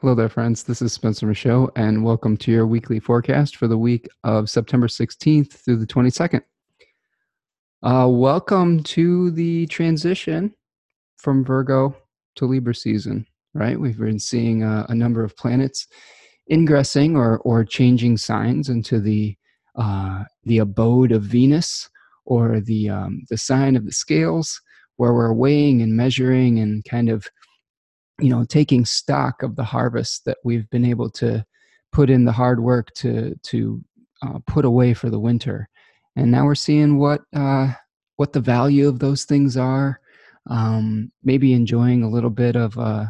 Hello there, friends. This is Spencer Michaud, and welcome to your weekly forecast for the week of September 16th through the 22nd. Uh, welcome to the transition from Virgo to Libra season, right? We've been seeing a, a number of planets ingressing or, or changing signs into the, uh, the abode of Venus or the, um, the sign of the scales, where we're weighing and measuring and kind of you know taking stock of the harvest that we've been able to put in the hard work to to uh, put away for the winter. And now we're seeing what uh, what the value of those things are um, maybe enjoying a little bit of uh,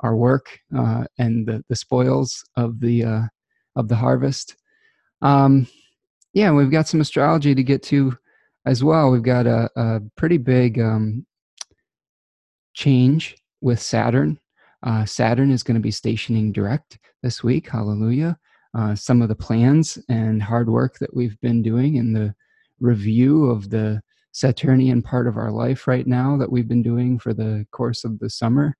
our work uh, and the, the spoils of the uh, of the harvest. Um, yeah we've got some astrology to get to as well. We've got a, a pretty big um, change with saturn uh, Saturn is going to be stationing direct this week. Hallelujah. Uh, some of the plans and hard work that we've been doing in the review of the Saturnian part of our life right now that we've been doing for the course of the summer,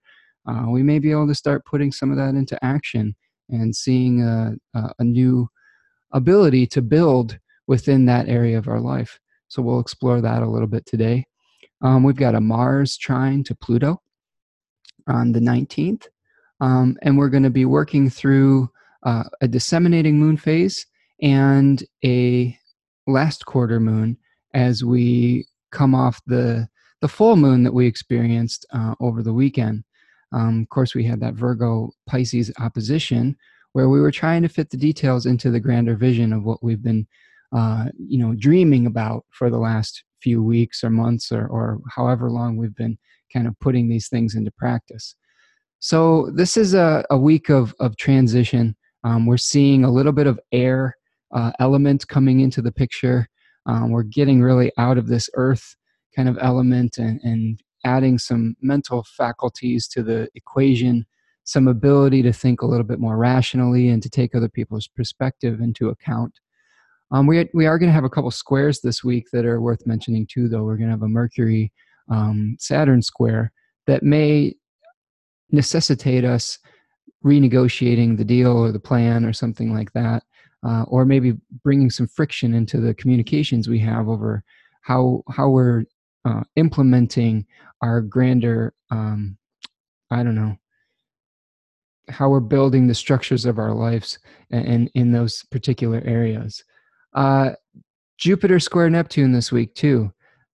uh, we may be able to start putting some of that into action and seeing a, a new ability to build within that area of our life. So we'll explore that a little bit today. Um, we've got a Mars trine to Pluto on the 19th. Um, and we're going to be working through uh, a disseminating moon phase and a last quarter moon as we come off the the full moon that we experienced uh, over the weekend. Um, of course, we had that Virgo Pisces opposition where we were trying to fit the details into the grander vision of what we've been, uh, you know, dreaming about for the last few weeks or months or, or however long we've been kind of putting these things into practice. So this is a, a week of, of transition. Um, we're seeing a little bit of air uh, element coming into the picture. Um, we're getting really out of this earth kind of element and, and adding some mental faculties to the equation, some ability to think a little bit more rationally and to take other people's perspective into account. Um, we, we are going to have a couple squares this week that are worth mentioning too, though. We're going to have a Mercury um, Saturn square that may necessitate us renegotiating the deal or the plan or something like that, uh, or maybe bringing some friction into the communications we have over how how we're uh, implementing our grander. Um, I don't know how we're building the structures of our lives and, in those particular areas. Uh, Jupiter square Neptune this week too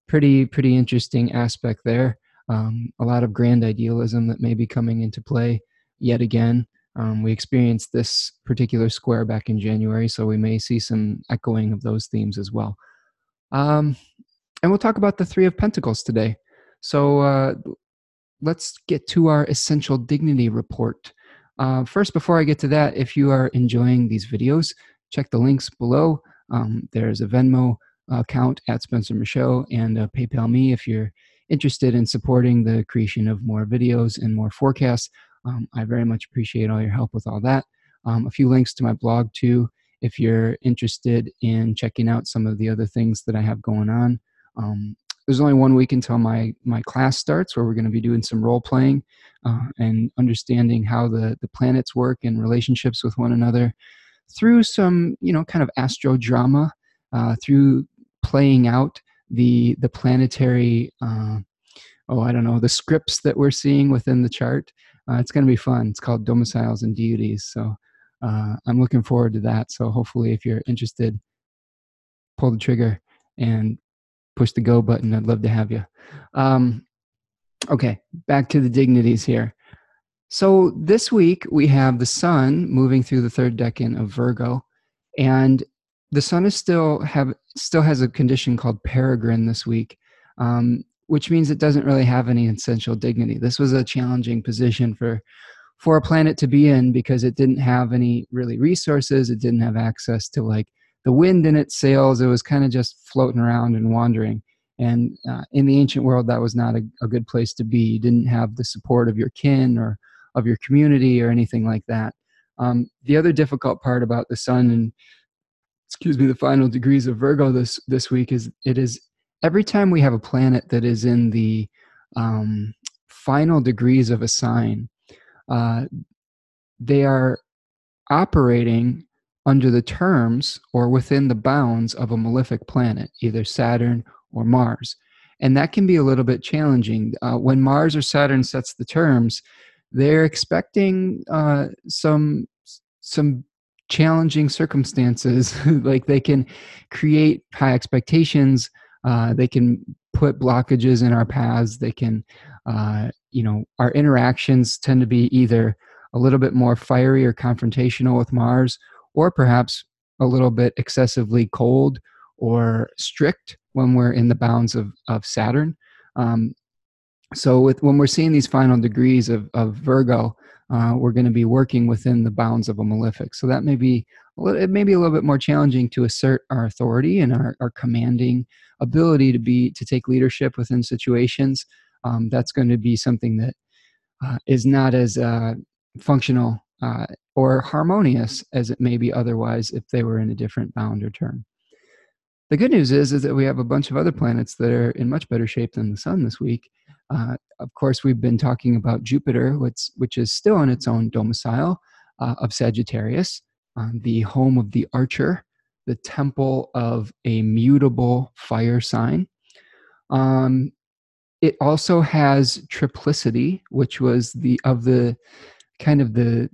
pretty pretty interesting aspect there. Um, a lot of grand idealism that may be coming into play yet again. Um, we experienced this particular square back in January, so we may see some echoing of those themes as well. Um, and we'll talk about the Three of Pentacles today. So uh, let's get to our essential dignity report. Uh, first, before I get to that, if you are enjoying these videos, check the links below. Um, there's a Venmo account at Spencer Michaud and uh, PayPal me if you're interested in supporting the creation of more videos and more forecasts. Um, I very much appreciate all your help with all that. Um, a few links to my blog too if you're interested in checking out some of the other things that I have going on. Um, there's only one week until my my class starts where we're going to be doing some role playing uh, and understanding how the the planets work and relationships with one another through some you know kind of astro drama uh, through playing out the the planetary uh, oh I don't know the scripts that we're seeing within the chart. Uh, it's going to be fun. It's called domiciles and deities. So uh, I'm looking forward to that. So hopefully, if you're interested, pull the trigger and push the go button. I'd love to have you. Um, okay, back to the dignities here. So this week we have the sun moving through the third decan of Virgo, and the sun is still have still has a condition called peregrine this week, um, which means it doesn't really have any essential dignity. This was a challenging position for for a planet to be in because it didn't have any really resources. It didn't have access to like the wind in its sails. It was kind of just floating around and wandering. And uh, in the ancient world, that was not a, a good place to be. You didn't have the support of your kin or of your community or anything like that. Um, the other difficult part about the sun and excuse me, the final degrees of Virgo this this week is it is every time we have a planet that is in the um, final degrees of a sign, uh, they are operating under the terms or within the bounds of a malefic planet, either Saturn or Mars. And that can be a little bit challenging. Uh, when Mars or Saturn sets the terms, they're expecting uh, some some challenging circumstances. like they can create high expectations. Uh, they can put blockages in our paths. They can, uh, you know, our interactions tend to be either a little bit more fiery or confrontational with Mars, or perhaps a little bit excessively cold or strict when we're in the bounds of, of Saturn. Um, so with when we're seeing these final degrees of, of Virgo, uh, we're going to be working within the bounds of a malefic. So that may be it may be a little bit more challenging to assert our authority and our, our commanding ability to be to take leadership within situations. Um, that's going to be something that uh, is not as uh, functional uh, or harmonious as it may be otherwise if they were in a different bound or term. The good news is, is that we have a bunch of other planets that are in much better shape than the sun this week. Uh, of course, we've been talking about Jupiter, which, which is still in its own domicile uh, of Sagittarius, um, the home of the archer, the temple of a mutable fire sign. Um, it also has triplicity, which was the of the kind of the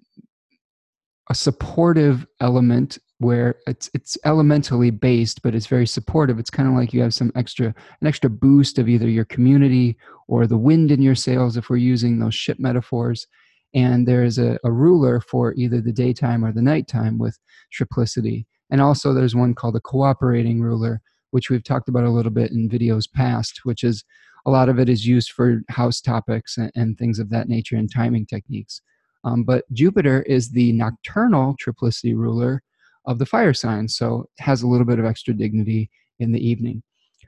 a supportive element where it's it's elementally based but it's very supportive. It's kind of like you have some extra an extra boost of either your community or the wind in your sails if we're using those ship metaphors. And there's a, a ruler for either the daytime or the nighttime with triplicity. And also there's one called the cooperating ruler which we've talked about a little bit in videos past which is a lot of it is used for house topics and, and things of that nature and timing techniques. Um, but Jupiter is the nocturnal triplicity ruler of the fire sign, so it has a little bit of extra dignity in the evening.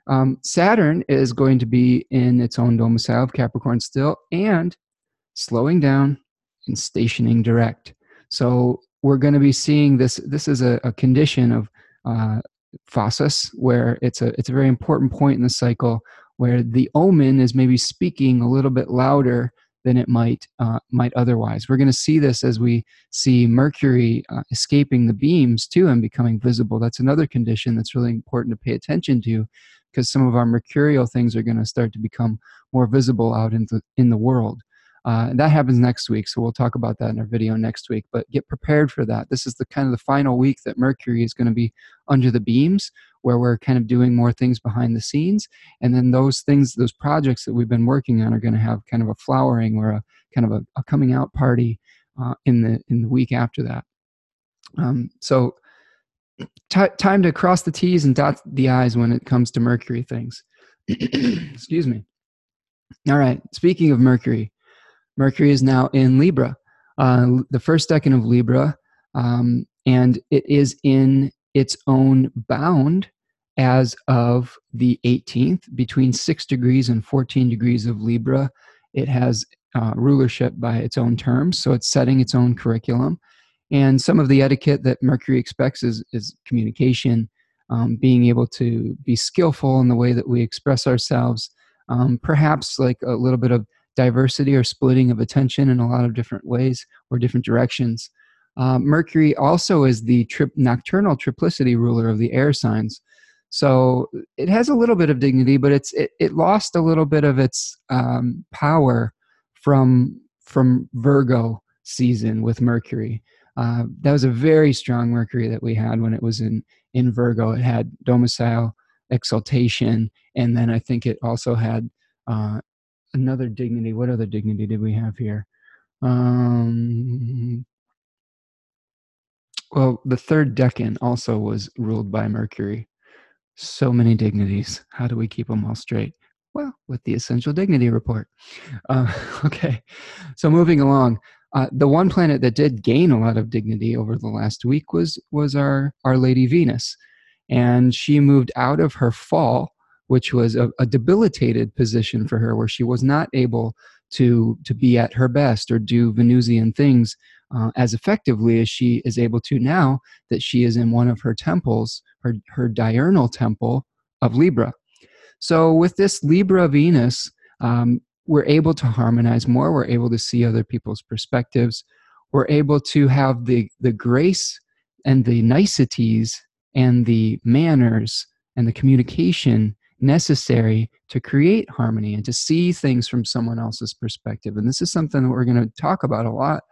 Um, Saturn is going to be in its own domicile of Capricorn still and slowing down and stationing direct. So we're going to be seeing this. This is a, a condition of uh, phasis where it's a it's a very important point in the cycle where the omen is maybe speaking a little bit louder than it might uh, might otherwise. We're going to see this as we see Mercury uh, escaping the beams too and becoming visible. That's another condition that's really important to pay attention to, because some of our mercurial things are going to start to become more visible out in the in the world. Uh, that happens next week, so we'll talk about that in our video next week. But get prepared for that. This is the kind of the final week that Mercury is going to be under the beams, where we're kind of doing more things behind the scenes, and then those things, those projects that we've been working on, are going to have kind of a flowering or a kind of a, a coming out party uh, in the in the week after that. Um, so, t- time to cross the T's and dot the I's when it comes to Mercury things. Excuse me. All right. Speaking of Mercury, Mercury is now in Libra, uh, the first decan of Libra, um, and it is in its own bound as of the 18th, between 6 degrees and 14 degrees of Libra. It has uh, rulership by its own terms, so it's setting its own curriculum. And some of the etiquette that Mercury expects is, is communication, um, being able to be skillful in the way that we express ourselves, um, perhaps like a little bit of diversity or splitting of attention in a lot of different ways or different directions. Uh, Mercury also is the trip, nocturnal triplicity ruler of the air signs. So it has a little bit of dignity, but it's it, it lost a little bit of its um, power from from Virgo season with Mercury. Uh, that was a very strong Mercury that we had when it was in in Virgo. It had domicile, exaltation, and then I think it also had uh, another dignity. What other dignity did we have here? Um, well, the third decan also was ruled by Mercury. So many dignities. How do we keep them all straight? Well, with the Essential Dignity Report. Uh, okay, so moving along, uh, the one planet that did gain a lot of dignity over the last week was was our Our Lady Venus, and she moved out of her fall which was a, a debilitated position for her, where she was not able to to be at her best or do Venusian things uh, as effectively as she is able to now that she is in one of her temples, her her diurnal temple of Libra. So with this Libra Venus, um, we're able to harmonize more. We're able to see other people's perspectives. we're able to have the the grace and the niceties and the manners and the communication necessary to create harmony and to see things from someone else's perspective. And this is something that we're going to talk about a lot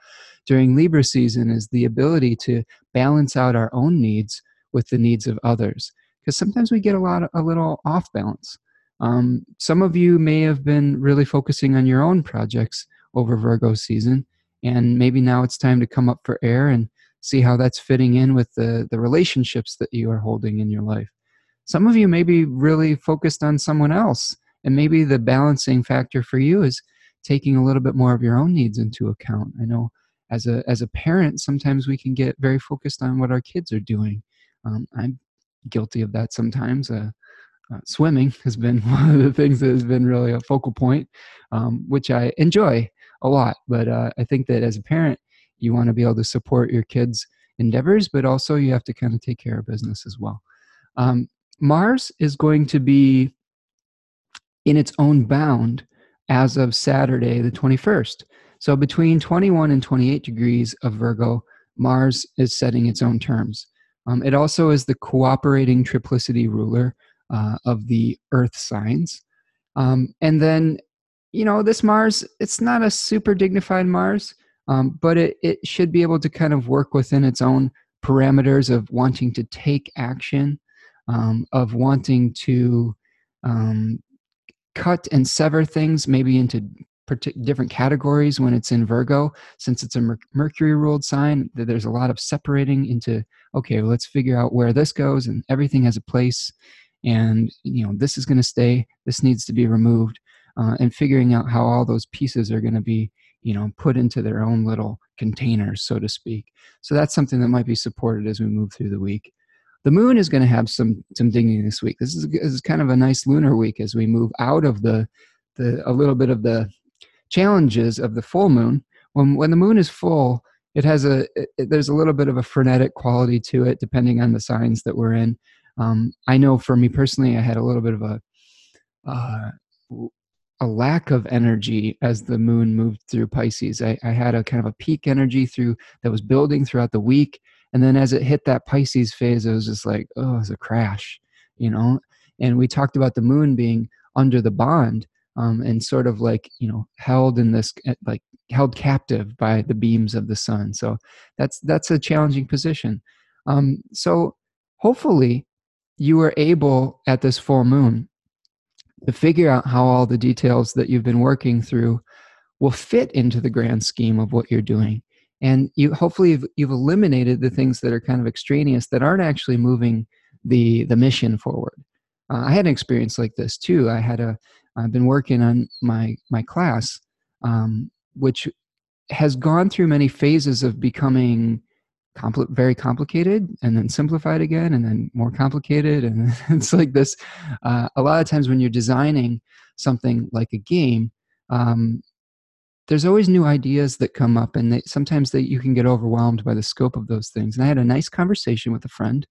during libra season is the ability to balance out our own needs with the needs of others because sometimes we get a lot of, a little off balance. Um, some of you may have been really focusing on your own projects over virgo season and maybe now it's time to come up for air and see how that's fitting in with the the relationships that you are holding in your life some of you may be really focused on someone else and maybe the balancing factor for you is taking a little bit more of your own needs into account. I know as a as a parent sometimes we can get very focused on what our kids are doing. Um, i'm guilty of that sometimes. Uh, uh, swimming has been one of the things that has been really a focal point um, which i enjoy a lot. But uh, i think that as a parent you want to be able to support your kids endeavors but also you have to kind of take care of business as well. Um, mars is going to be in its own bound as of saturday the 21st so between 21 and 28 degrees of Virgo, Mars is setting its own terms. Um, it also is the cooperating triplicity ruler uh, of the Earth signs. Um, and then, you know, this Mars, it's not a super dignified Mars, um, but it, it should be able to kind of work within its own parameters of wanting to take action, um, of wanting to um, cut and sever things maybe into different categories when it's in Virgo, since it's a mer- Mercury ruled sign. that There's a lot of separating into okay, well, let's figure out where this goes, and everything has a place, and you know this is going to stay, this needs to be removed, uh, and figuring out how all those pieces are going to be you know put into their own little containers, so to speak. So that's something that might be supported as we move through the week. The moon is going to have some some dignity this week. This is, this is kind of a nice lunar week as we move out of the the a little bit of the challenges of the full moon. When when the moon is full, it has a it, there's a little bit of a frenetic quality to it, depending on the signs that we're in. Um, I know for me personally, I had a little bit of a uh, a lack of energy as the moon moved through Pisces. I, I had a kind of a peak energy through that was building throughout the week, and then as it hit that Pisces phase, it was just like, oh, it's a crash, you know. And we talked about the moon being under the bond, um, and sort of like you know held in this eh, like held captive by the beams of the sun. So that's that's a challenging position. Um, so hopefully you were able at this full moon to figure out how all the details that you've been working through will fit into the grand scheme of what you're doing and you hopefully you've, you've eliminated the things that are kind of extraneous that aren't actually moving the the mission forward. Uh, i had an experience like this too. I had a I've been working on my my class, um, which has gone through many phases of becoming compl- very complicated and then simplified again and then more complicated. And it's like this uh, a lot of times when you're designing something like a game um, there's always new ideas that come up and they, sometimes that you can get overwhelmed by the scope of those things and i had a nice conversation with a friend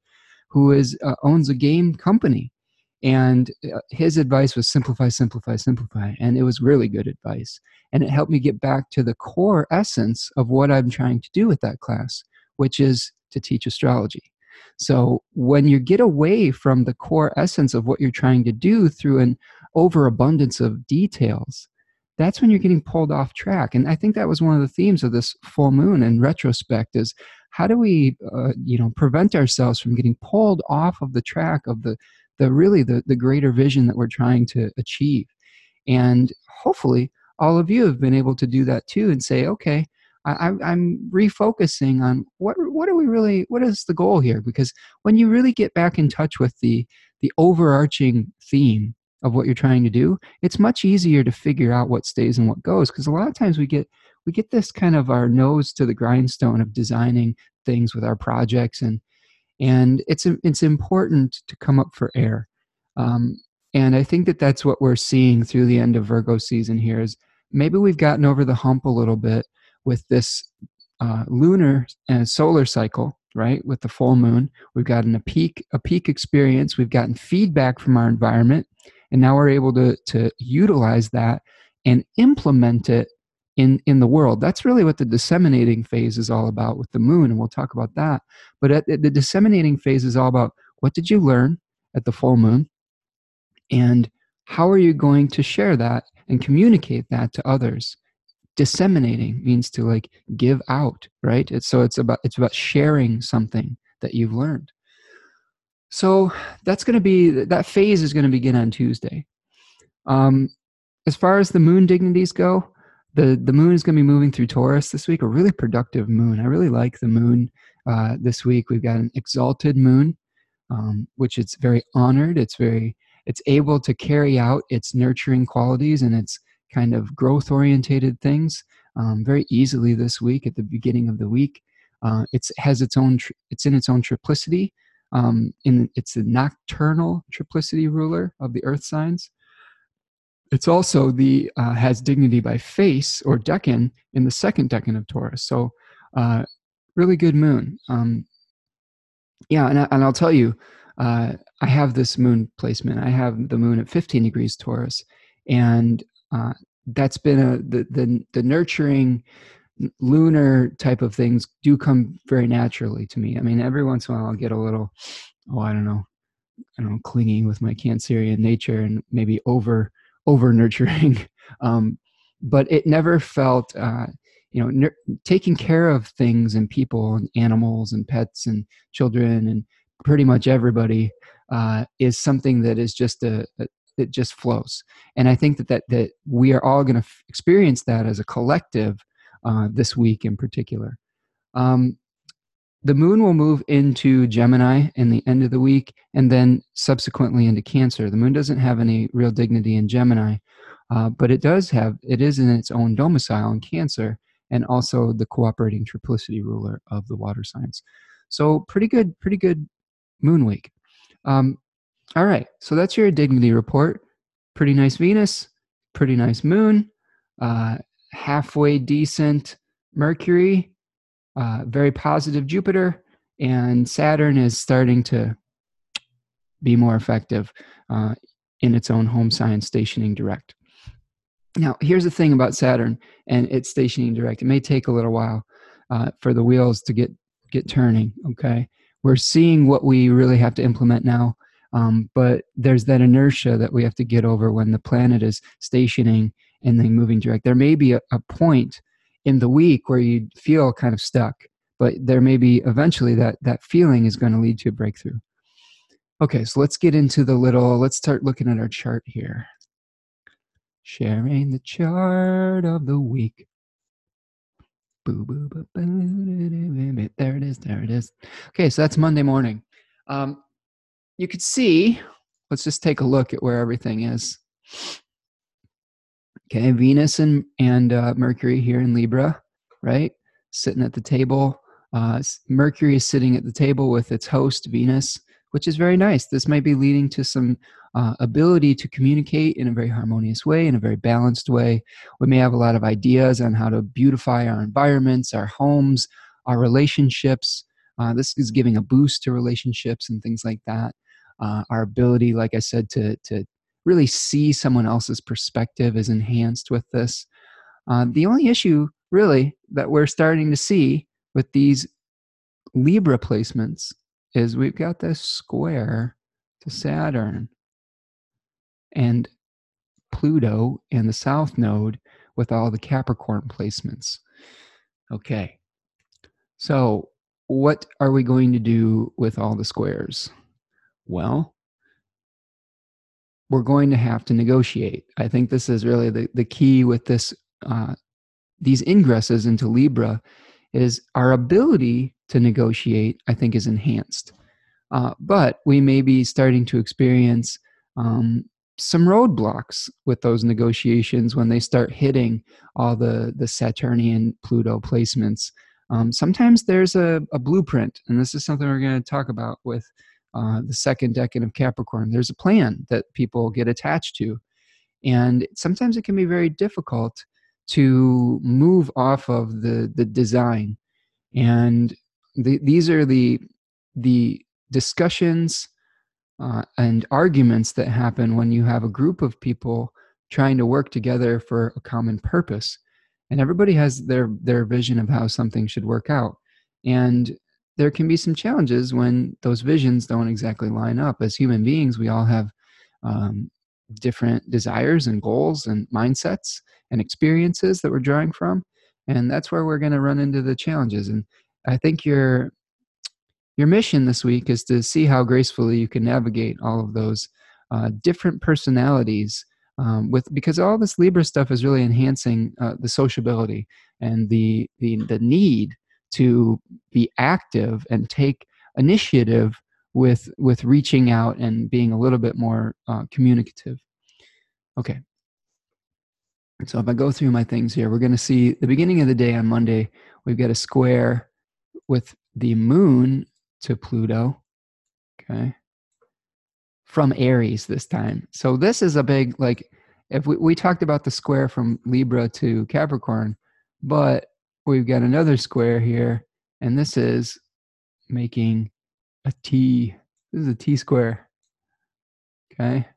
who is uh, owns a game company and uh, his advice was simplify, simplify, simplify. And it was really good advice. And it helped me get back to the core essence of what I'm trying to do with that class, which is to teach astrology. So when you get away from the core essence of what you're trying to do through an overabundance of details, that's when you're getting pulled off track. And I think that was one of the themes of this full moon in retrospect is how do we, uh, you know, prevent ourselves from getting pulled off of the track of the the really the, the greater vision that we're trying to achieve and hopefully all of you have been able to do that too and say okay I, i'm refocusing on what what are we really what is the goal here because when you really get back in touch with the the overarching theme of what you're trying to do it's much easier to figure out what stays and what goes because a lot of times we get we get this kind of our nose to the grindstone of designing things with our projects and and it's it's important to come up for air. Um, and i think that that's what we're seeing through the end of virgo season here is maybe we've gotten over the hump a little bit with this uh, lunar and solar cycle right with the full moon. We've gotten a peak a peak experience. We've gotten feedback from our environment and now we're able to to utilize that and implement it in in the world. That's really what the disseminating phase is all about with the moon, and we'll talk about that. But at, the disseminating phase is all about what did you learn at the full moon, and how are you going to share that and communicate that to others disseminating means to like give out right it's, so it's about it's about sharing something that you've learned so that's going to be that phase is going to begin on tuesday um, as far as the moon dignities go the the moon is going to be moving through taurus this week a really productive moon i really like the moon uh, this week we've got an exalted moon um, which it's very honored it's very it's able to carry out its nurturing qualities and its kind of growth orientated things um, very easily this week at the beginning of the week. Uh, it has its own, tri- it's in its own triplicity. Um, in it's the nocturnal triplicity ruler of the earth signs. It's also the uh, has dignity by face or decan in the second decan of Taurus. So, uh, really good moon. Um, yeah, and, I, and I'll tell you, uh, I have this moon placement. I have the moon at 15 degrees Taurus, and uh, that's been a the, the the nurturing lunar type of things do come very naturally to me. I mean, every once in a while I'll get a little, oh, I don't know, I don't know, clinging with my Cancerian nature and maybe over over nurturing. um, but it never felt, uh, you know, ner- taking care of things and people and animals and pets and children and pretty much everybody uh, is something that is just a, a, that just flows. And I think that that, that we are all going to f- experience that as a collective uh, this week in particular. Um, the moon will move into Gemini in the end of the week and then subsequently into Cancer. The moon doesn't have any real dignity in Gemini, uh, but it does have, it is in its own domicile in Cancer and also the cooperating triplicity ruler of the water signs. So pretty good, pretty good moon week. Um, all right, so that's your dignity report. Pretty nice Venus, pretty nice moon, uh, halfway decent Mercury, uh, very positive Jupiter, and Saturn is starting to be more effective uh, in its own home sign, stationing direct. Now, here's the thing about Saturn and its stationing direct. It may take a little while uh, for the wheels to get get turning. Okay, we're seeing what we really have to implement now um, but there's that inertia that we have to get over when the planet is stationing and then moving direct. There may be a, a point in the week where you feel kind of stuck, but there may be eventually that that feeling is going to lead to a breakthrough. Okay, so let's get into the little, let's start looking at our chart here. Sharing the chart of the week. There it is, there it is. Okay, so that's Monday morning. Um, you could see, let's just take a look at where everything is. Okay, Venus and, and uh, Mercury here in Libra, right? Sitting at the table. Uh, Mercury is sitting at the table with its host, Venus, which is very nice. This might be leading to some uh, ability to communicate in a very harmonious way, in a very balanced way. We may have a lot of ideas on how to beautify our environments, our homes, our relationships. Uh, this is giving a boost to relationships and things like that uh, our ability like i said to to really see someone else's perspective is enhanced with this. Uh, the only issue really that we're starting to see with these libra placements is we've got this square to saturn and pluto and the south node with all the capricorn placements. Okay. So what are we going to do with all the squares? Well, we're going to have to negotiate. I think this is really the, the key with this uh, these ingresses into Libra is our ability to negotiate, I think, is enhanced. Uh, but we may be starting to experience um, some roadblocks with those negotiations when they start hitting all the, the Saturnian Pluto placements. Um, sometimes there's a, a, blueprint, and this is something we're going to talk about with uh, the second decan of Capricorn. There's a plan that people get attached to. And sometimes it can be very difficult to move off of the, the design. And the, these are the, the discussions uh, and arguments that happen when you have a group of people trying to work together for a common purpose. and everybody has their their vision of how something should work out and there can be some challenges when those visions don't exactly line up. As human beings we all have um, different desires and goals and mindsets and experiences that we're drawing from and that's where we're going to run into the challenges. And i think your your mission this week is to see how gracefully you can navigate all of those uh, different personalities um, with because all this libra stuff is really enhancing uh, the sociability and the, the the need to be active and take initiative with with reaching out and being a little bit more uh, communicative. Okay. So if i go through my things here we're going to see the beginning of the day on monday we've got a square with the moon to pluto okay from aries this time. So this is a big like if we, we talked about the square from libra to capricorn but we've got another square here and this is making a T. This is a T square. Okay.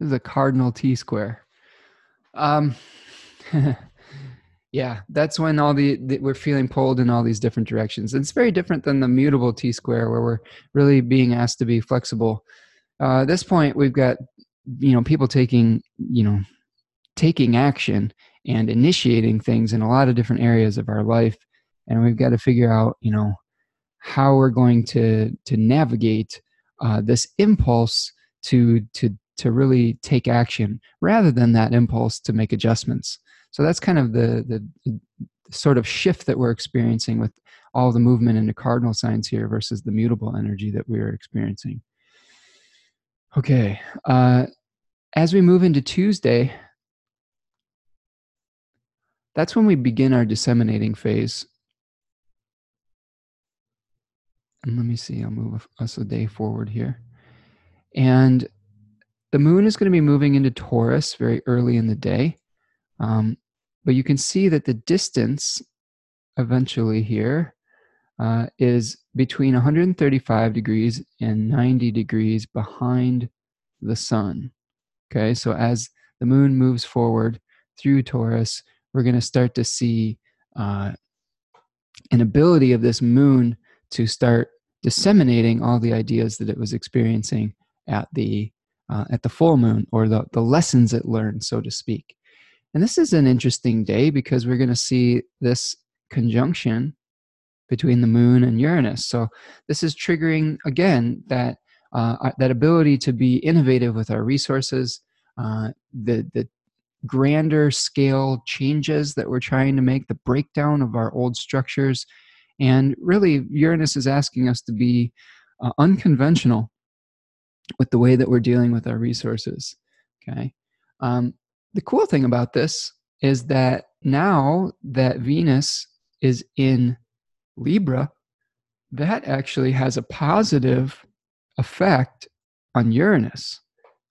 This is a cardinal T square. Um, yeah, that's when all the, the, we're feeling pulled in all these different directions. It's very different than the mutable T square where we're really being asked to be flexible. Uh, at this point, we've got you know people taking you know taking action and initiating things in a lot of different areas of our life. And we've got to figure out you know how we're going to to navigate uh, this impulse to to to really take action rather than that impulse to make adjustments. So that's kind of the the, sort of shift that we're experiencing with all the movement into cardinal signs here versus the mutable energy that we are experiencing. Okay uh, as we move into tuesday that's when we begin our disseminating phase And let me see, I'll move us a day forward here. And the moon is going to be moving into Taurus very early in the day. Um, but you can see that the distance eventually here uh, is between 135 degrees and 90 degrees behind the sun. Okay, so as the moon moves forward through Taurus, we're going to start to see uh, an ability of this moon to start disseminating all the ideas that it was experiencing at the uh, at the full moon or the, the lessons it learned so to speak. And this is an interesting day because we're going to see this conjunction between the moon and uranus. So this is triggering again that uh, that ability to be innovative with our resources uh, the the grander scale changes that we're trying to make the breakdown of our old structures and really, Uranus is asking us to be uh, unconventional with the way that we're dealing with our resources. Okay. Um, the cool thing about this is that now that Venus is in Libra, that actually has a positive effect on Uranus.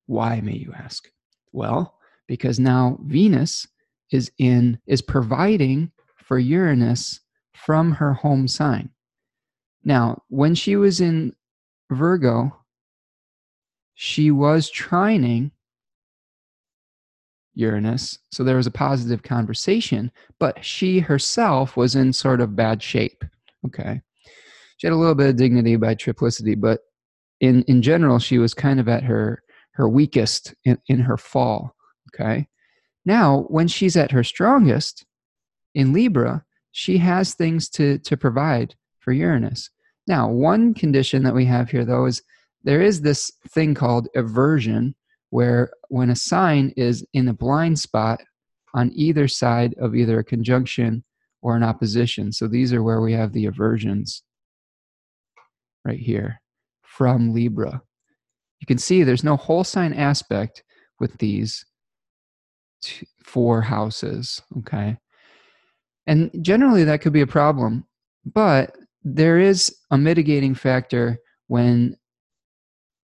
Why, may you ask? Well, because now Venus is in is providing for Uranus from her home sign. Now, when she was in Virgo, she was trining Uranus, so there was a positive conversation, but she herself was in sort of bad shape. Okay. She had a little bit of dignity by triplicity, but in, in general, she was kind of at her, her weakest in, in her fall. Okay. Now, when she's at her strongest in Libra, she has things to to provide for Uranus. Now, one condition that we have here though is there is this thing called aversion where when a sign is in a blind spot on either side of either a conjunction or an opposition. So these are where we have the aversions right here from Libra. You can see there's no whole sign aspect with these four houses, okay? And generally, that could be a problem. But there is a mitigating factor when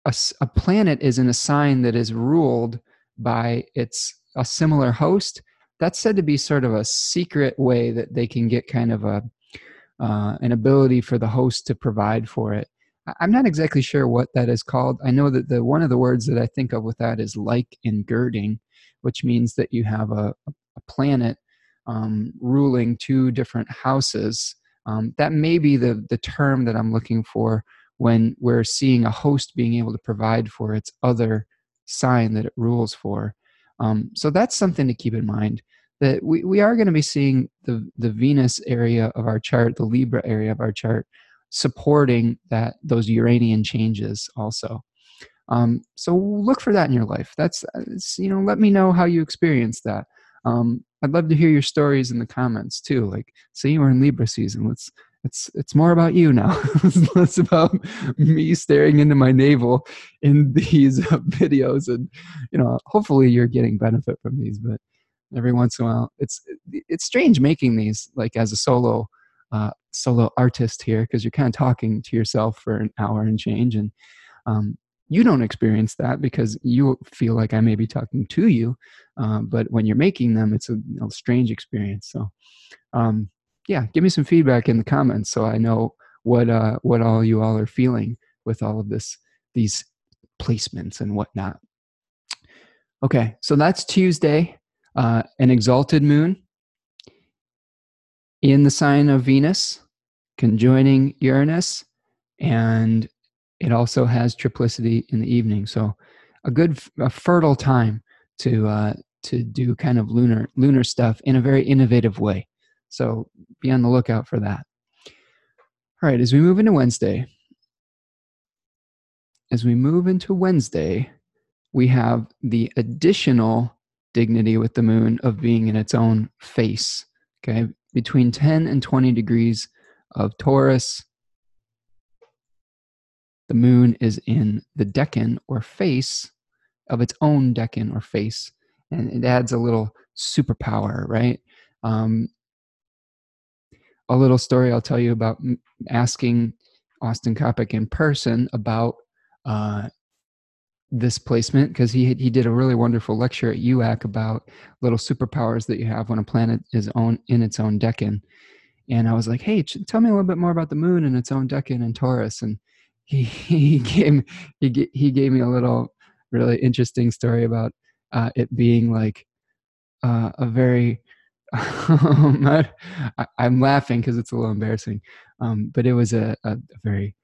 a, a planet is in a sign that is ruled by its a similar host. That's said to be sort of a secret way that they can get kind of a uh, an ability for the host to provide for it. I'm not exactly sure what that is called. I know that the one of the words that I think of with that is like engirding, which means that you have a, a planet um, ruling two different houses. Um, that may be the, the term that I'm looking for when we're seeing a host being able to provide for its other sign that it rules for. Um, so that's something to keep in mind that we, we are going to be seeing the, the Venus area of our chart, the Libra area of our chart, supporting that those Uranian changes also. Um, so look for that in your life. That's, you know, let me know how you experience that. Um, I'd love to hear your stories in the comments too. Like, see, we're in Libra season. Let's it's it's more about you now. it's less about me staring into my navel in these videos, and you know, hopefully you're getting benefit from these. But every once in a while, it's it's strange making these like as a solo uh, solo artist here because you're kind of talking to yourself for an hour and change, and um, you don't experience that because you feel like I may be talking to you, uh, but when you're making them, it's a strange experience. So, um, yeah, give me some feedback in the comments so I know what uh, what all you all are feeling with all of this these placements and whatnot. Okay, so that's Tuesday, uh, an exalted moon in the sign of Venus, conjoining Uranus, and it also has triplicity in the evening. So a good, a fertile time to uh, to do kind of lunar lunar stuff in a very innovative way. So be on the lookout for that. All right, as we move into Wednesday, as we move into Wednesday, we have the additional dignity with the moon of being in its own face. Okay, between 10 and 20 degrees of Taurus, the moon is in the decan or face of its own decan or face, and it adds a little superpower, right? Um, a little story I'll tell you about asking Austin Coppock in person about uh, this placement because he he did a really wonderful lecture at UAC about little superpowers that you have when a planet is own in its own decan. And I was like, "Hey, tell me a little bit more about the moon and its own decan and Taurus." And he he gave he he gave me a little really interesting story about uh, it being like uh, a very I, am laughing because it's a little embarrassing, um, but it was a, a, a, very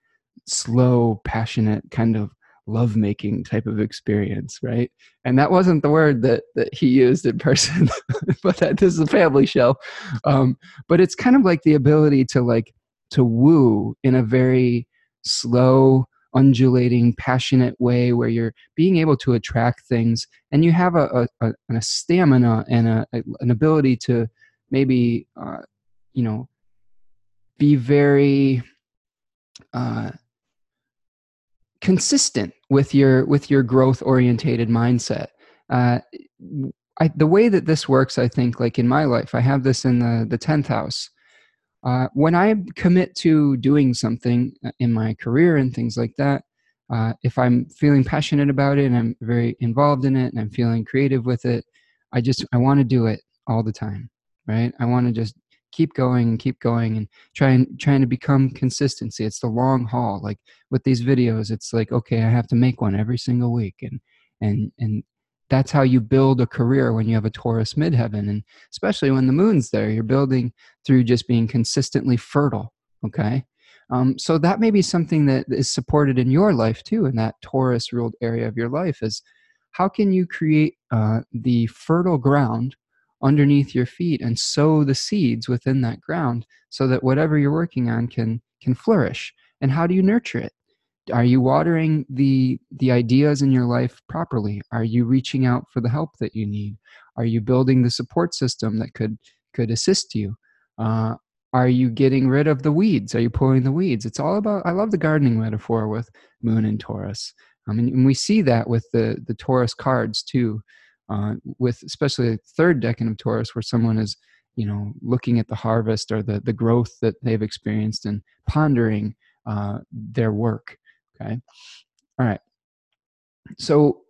slow, passionate kind of lovemaking type of experience, right? And that wasn't the word that that he used in person, but that, this is a family show. Um, but it's kind of like the ability to like to woo in a very slow, undulating, passionate way where you're being able to attract things and you have a, a, a stamina and a, an ability to maybe, uh, you know, be very uh, consistent with your with your growth orientated mindset. Uh, I, the way that this works, I think, like in my life, I have this in the the tenth house, uh, when I commit to doing something uh, in my career and things like that, uh, if I'm feeling passionate about it and I'm very involved in it and I'm feeling creative with it, I just I want to do it all the time, right? I want to just keep going and keep going and trying trying to become consistency. It's the long haul. Like with these videos, it's like okay, I have to make one every single week, and and and that's how you build a career when you have a Taurus midheaven. And especially when the moon's there, you're building through just being consistently fertile. Okay. Um, so that may be something that is supported in your life too, in that Taurus ruled area of your life is how can you create uh, the fertile ground underneath your feet and sow the seeds within that ground so that whatever you're working on can can flourish and how do you nurture it are you watering the the ideas in your life properly? Are you reaching out for the help that you need? Are you building the support system that could could assist you? Uh, are you getting rid of the weeds? Are you pulling the weeds? It's all about i love the gardening metaphor with moon and taurus. I mean and we see that with the the taurus cards too uh, with especially the third decan of taurus where someone is you know looking at the harvest or the the growth that they've experienced and pondering uh, their work Okay. All right. So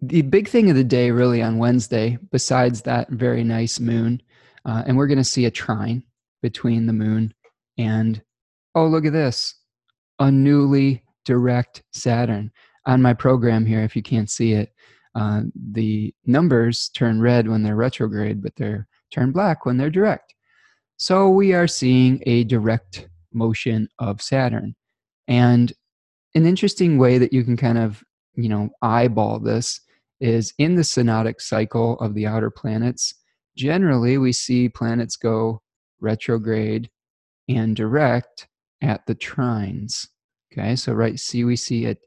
the big thing of the day, really, on Wednesday, besides that very nice moon, uh, and we're going to see a trine between the moon and, oh, look at this, a newly direct Saturn. On my program here, if you can't see it, uh, the numbers turn red when they're retrograde, but they're turn black when they're direct. So we are seeing a direct motion of Saturn. And an interesting way that you can kind of, you know, eyeball this is in the synodic cycle of the outer planets. Generally, we see planets go retrograde and direct at the trines. Okay, so right, see, we see it,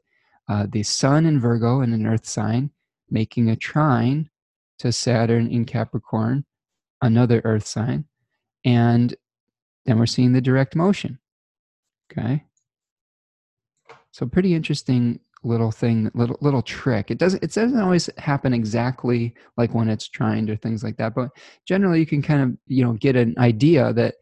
uh, the Sun in Virgo in an Earth sign making a trine to Saturn in Capricorn, another Earth sign, and then we're seeing the direct motion. Okay, so pretty interesting little thing, little little trick. It doesn't it doesn't always happen exactly like when it's trined or things like that, but generally you can kind of you know get an idea that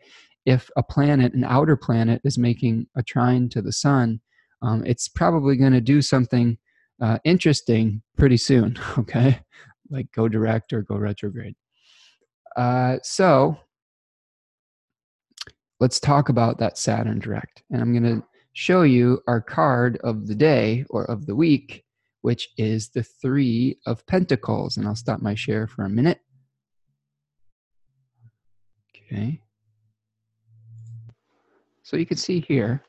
if a planet, an outer planet, is making a trine to the sun, um, it's probably going to do something uh, interesting pretty soon. Okay, like go direct or go retrograde. Uh, so let's talk about that Saturn direct, and I'm going to show you our card of the day or of the week, which is the Three of Pentacles. And I'll stop my share for a minute. Okay. So you can see here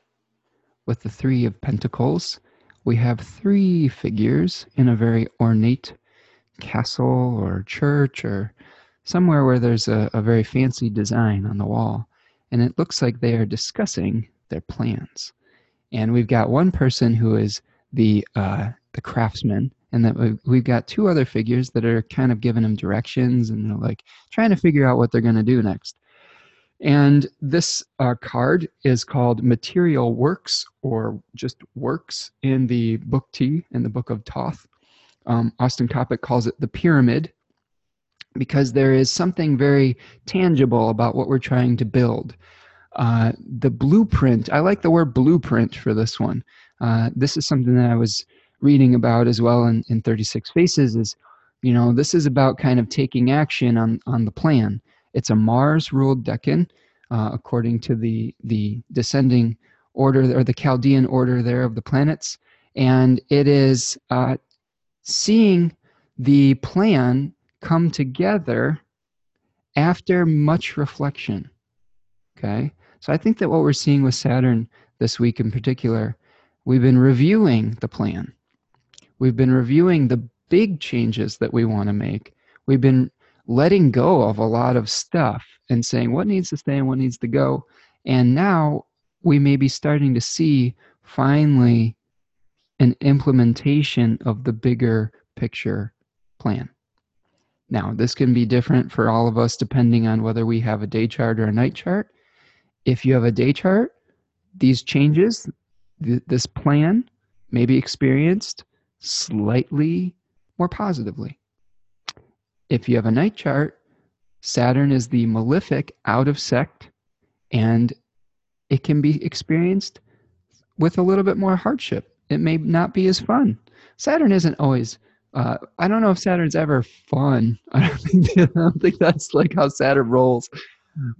with the Three of Pentacles, we have three figures in a very ornate castle or church or somewhere where there's a, a very fancy design on the wall. And it looks like they are discussing their plans and we've got one person who is the uh, the craftsman, and that we've got two other figures that are kind of giving him directions and they're like trying to figure out what they're going to do next. And this uh, card is called Material Works or just Works in the Book T, in the Book of Thoth. Um, Austin Coppock calls it the pyramid because there is something very tangible about what we're trying to build. Uh, the blueprint, I like the word blueprint for this one. Uh, this is something that I was reading about as well in, in 36 Faces is, you know, this is about kind of taking action on, on the plan. It's a Mars ruled decan, uh, according to the, the descending order or the Chaldean order there of the planets. And it is uh, seeing the plan come together after much reflection. Okay. So I think that what we're seeing with Saturn this week in particular, we've been reviewing the plan. We've been reviewing the big changes that we want to make. We've been letting go of a lot of stuff and saying what needs to stay and what needs to go. And now we may be starting to see finally an implementation of the bigger picture plan. Now, this can be different for all of us depending on whether we have a day chart or a night chart if you have a day chart, these changes, th- this plan may be experienced slightly more positively. If you have a night chart, Saturn is the malefic out of sect, and it can be experienced with a little bit more hardship. It may not be as fun. Saturn isn't always. Uh, I don't know if Saturn's ever fun. I don't think I don't think that's like how Saturn rolls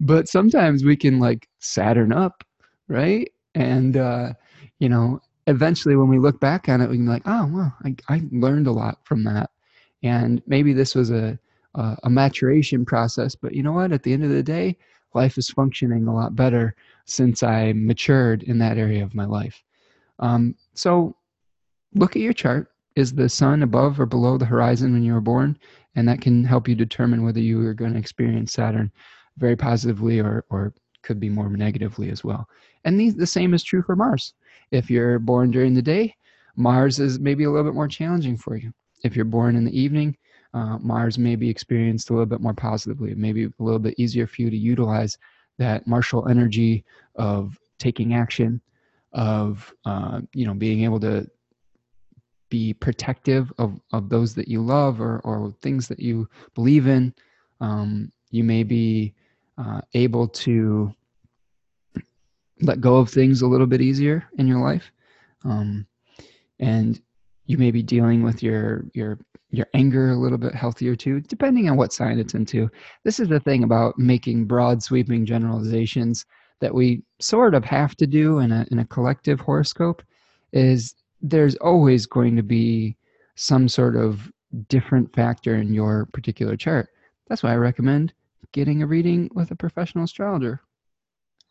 but sometimes we can like Saturn up, right? And uh, you know, eventually when we look back on it, we can be like, oh well, I, I learned a lot from that, and maybe this was a, a a maturation process. But you know what? At the end of the day, life is functioning a lot better since I matured in that area of my life. Um, so look at your chart. Is the sun above or below the horizon when you were born? And that can help you determine whether you are going to experience Saturn very positively or, or could be more negatively as well. And the, the same is true for Mars. If you're born during the day, Mars is maybe a little bit more challenging for you. If you're born in the evening, uh, Mars may be experienced a little bit more positively. Maybe a little bit easier for you to utilize that martial energy of taking action, of uh, you know being able to be protective of, of those that you love or, or things that you believe in. Um, you may be uh, able to let go of things a little bit easier in your life. Um, and you may be dealing with your your your anger a little bit healthier too depending on what sign it's into. This is the thing about making broad sweeping generalizations that we sort of have to do in a, in a collective horoscope is there's always going to be some sort of different factor in your particular chart. That's why i recommend getting a reading with a professional astrologer.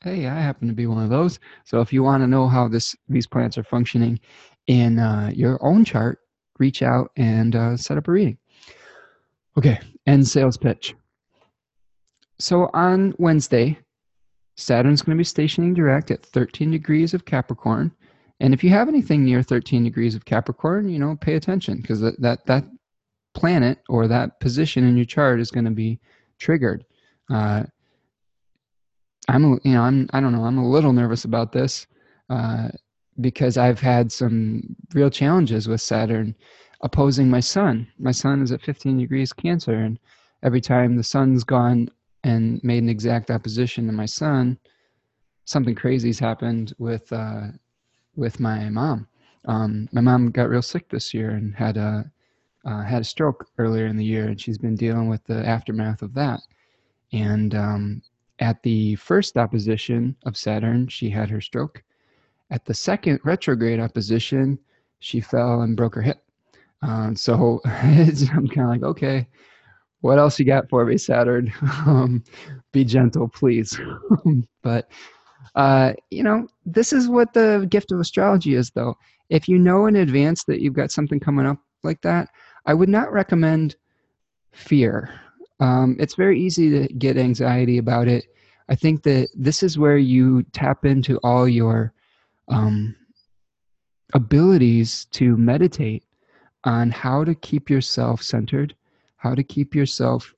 Hey, I happen to be one of those. So if you want to know how this these planets are functioning in uh, your own chart, reach out and uh, set up a reading. Okay, end sales pitch. So on Wednesday, Saturn's going to be stationing direct at 13 degrees of Capricorn. And if you have anything near 13 degrees of Capricorn, you know, pay attention because that, that, that planet or that position in your chart is going to be triggered. Uh, I'm, you know, I'm, I don't know, I'm a little nervous about this uh, because I've had some real challenges with Saturn opposing my sun. My sun is at 15 degrees Cancer, and every time the sun's gone and made an exact opposition to my sun, something crazy's happened with uh, with my mom. Um, my mom got real sick this year and had a uh, had a stroke earlier in the year, and she's been dealing with the aftermath of that. And um, at the first opposition of Saturn, she had her stroke. At the second retrograde opposition, she fell and broke her hip. Um, so I'm kind of like, okay, what else you got for me, Saturn? Um, be gentle, please. but uh, you know, this is what the gift of astrology is, though. If you know in advance that you've got something coming up like that, I would not recommend fear. Um, it's very easy to get anxiety about it. I think that this is where you tap into all your um, abilities to meditate on how to keep yourself centered, how to keep yourself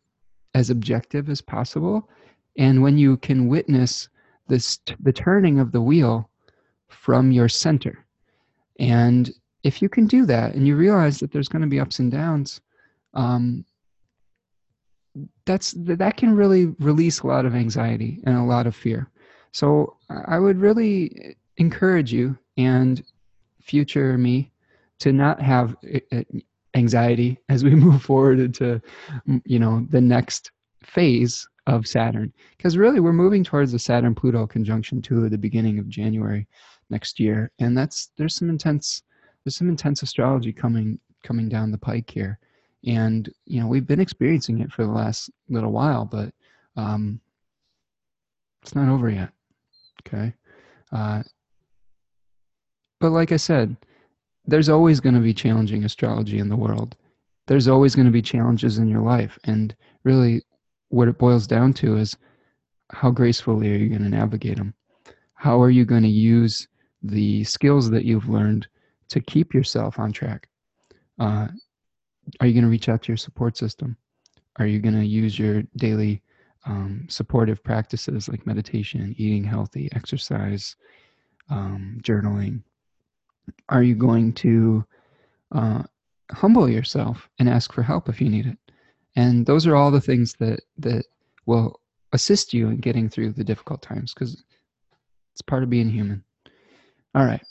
as objective as possible. And when you can witness this the turning of the wheel from your center. And if you can do that and you realize that there's going to be ups and downs, um, that's that can really release a lot of anxiety and a lot of fear. So I would really encourage you and future me to not have anxiety as we move forward into you know the next phase of Saturn. Because really we're moving towards the Saturn Pluto conjunction too at the beginning of January next year. And that's there's some intense there's some intense astrology coming coming down the pike here and you know we've been experiencing it for the last little while but um it's not over yet okay uh but like I said there's always going to be challenging astrology in the world there's always going to be challenges in your life and really what it boils down to is how gracefully are you going to navigate them? How are you going to use the skills that you've learned to keep yourself on track? Uh, are you going to reach out to your support system? Are you going to use your daily um, supportive practices like meditation, eating healthy, exercise, um, journaling? Are you going to uh, humble yourself and ask for help if you need it? and those are all the things that that will assist you in getting through the difficult times because it's part of being human all right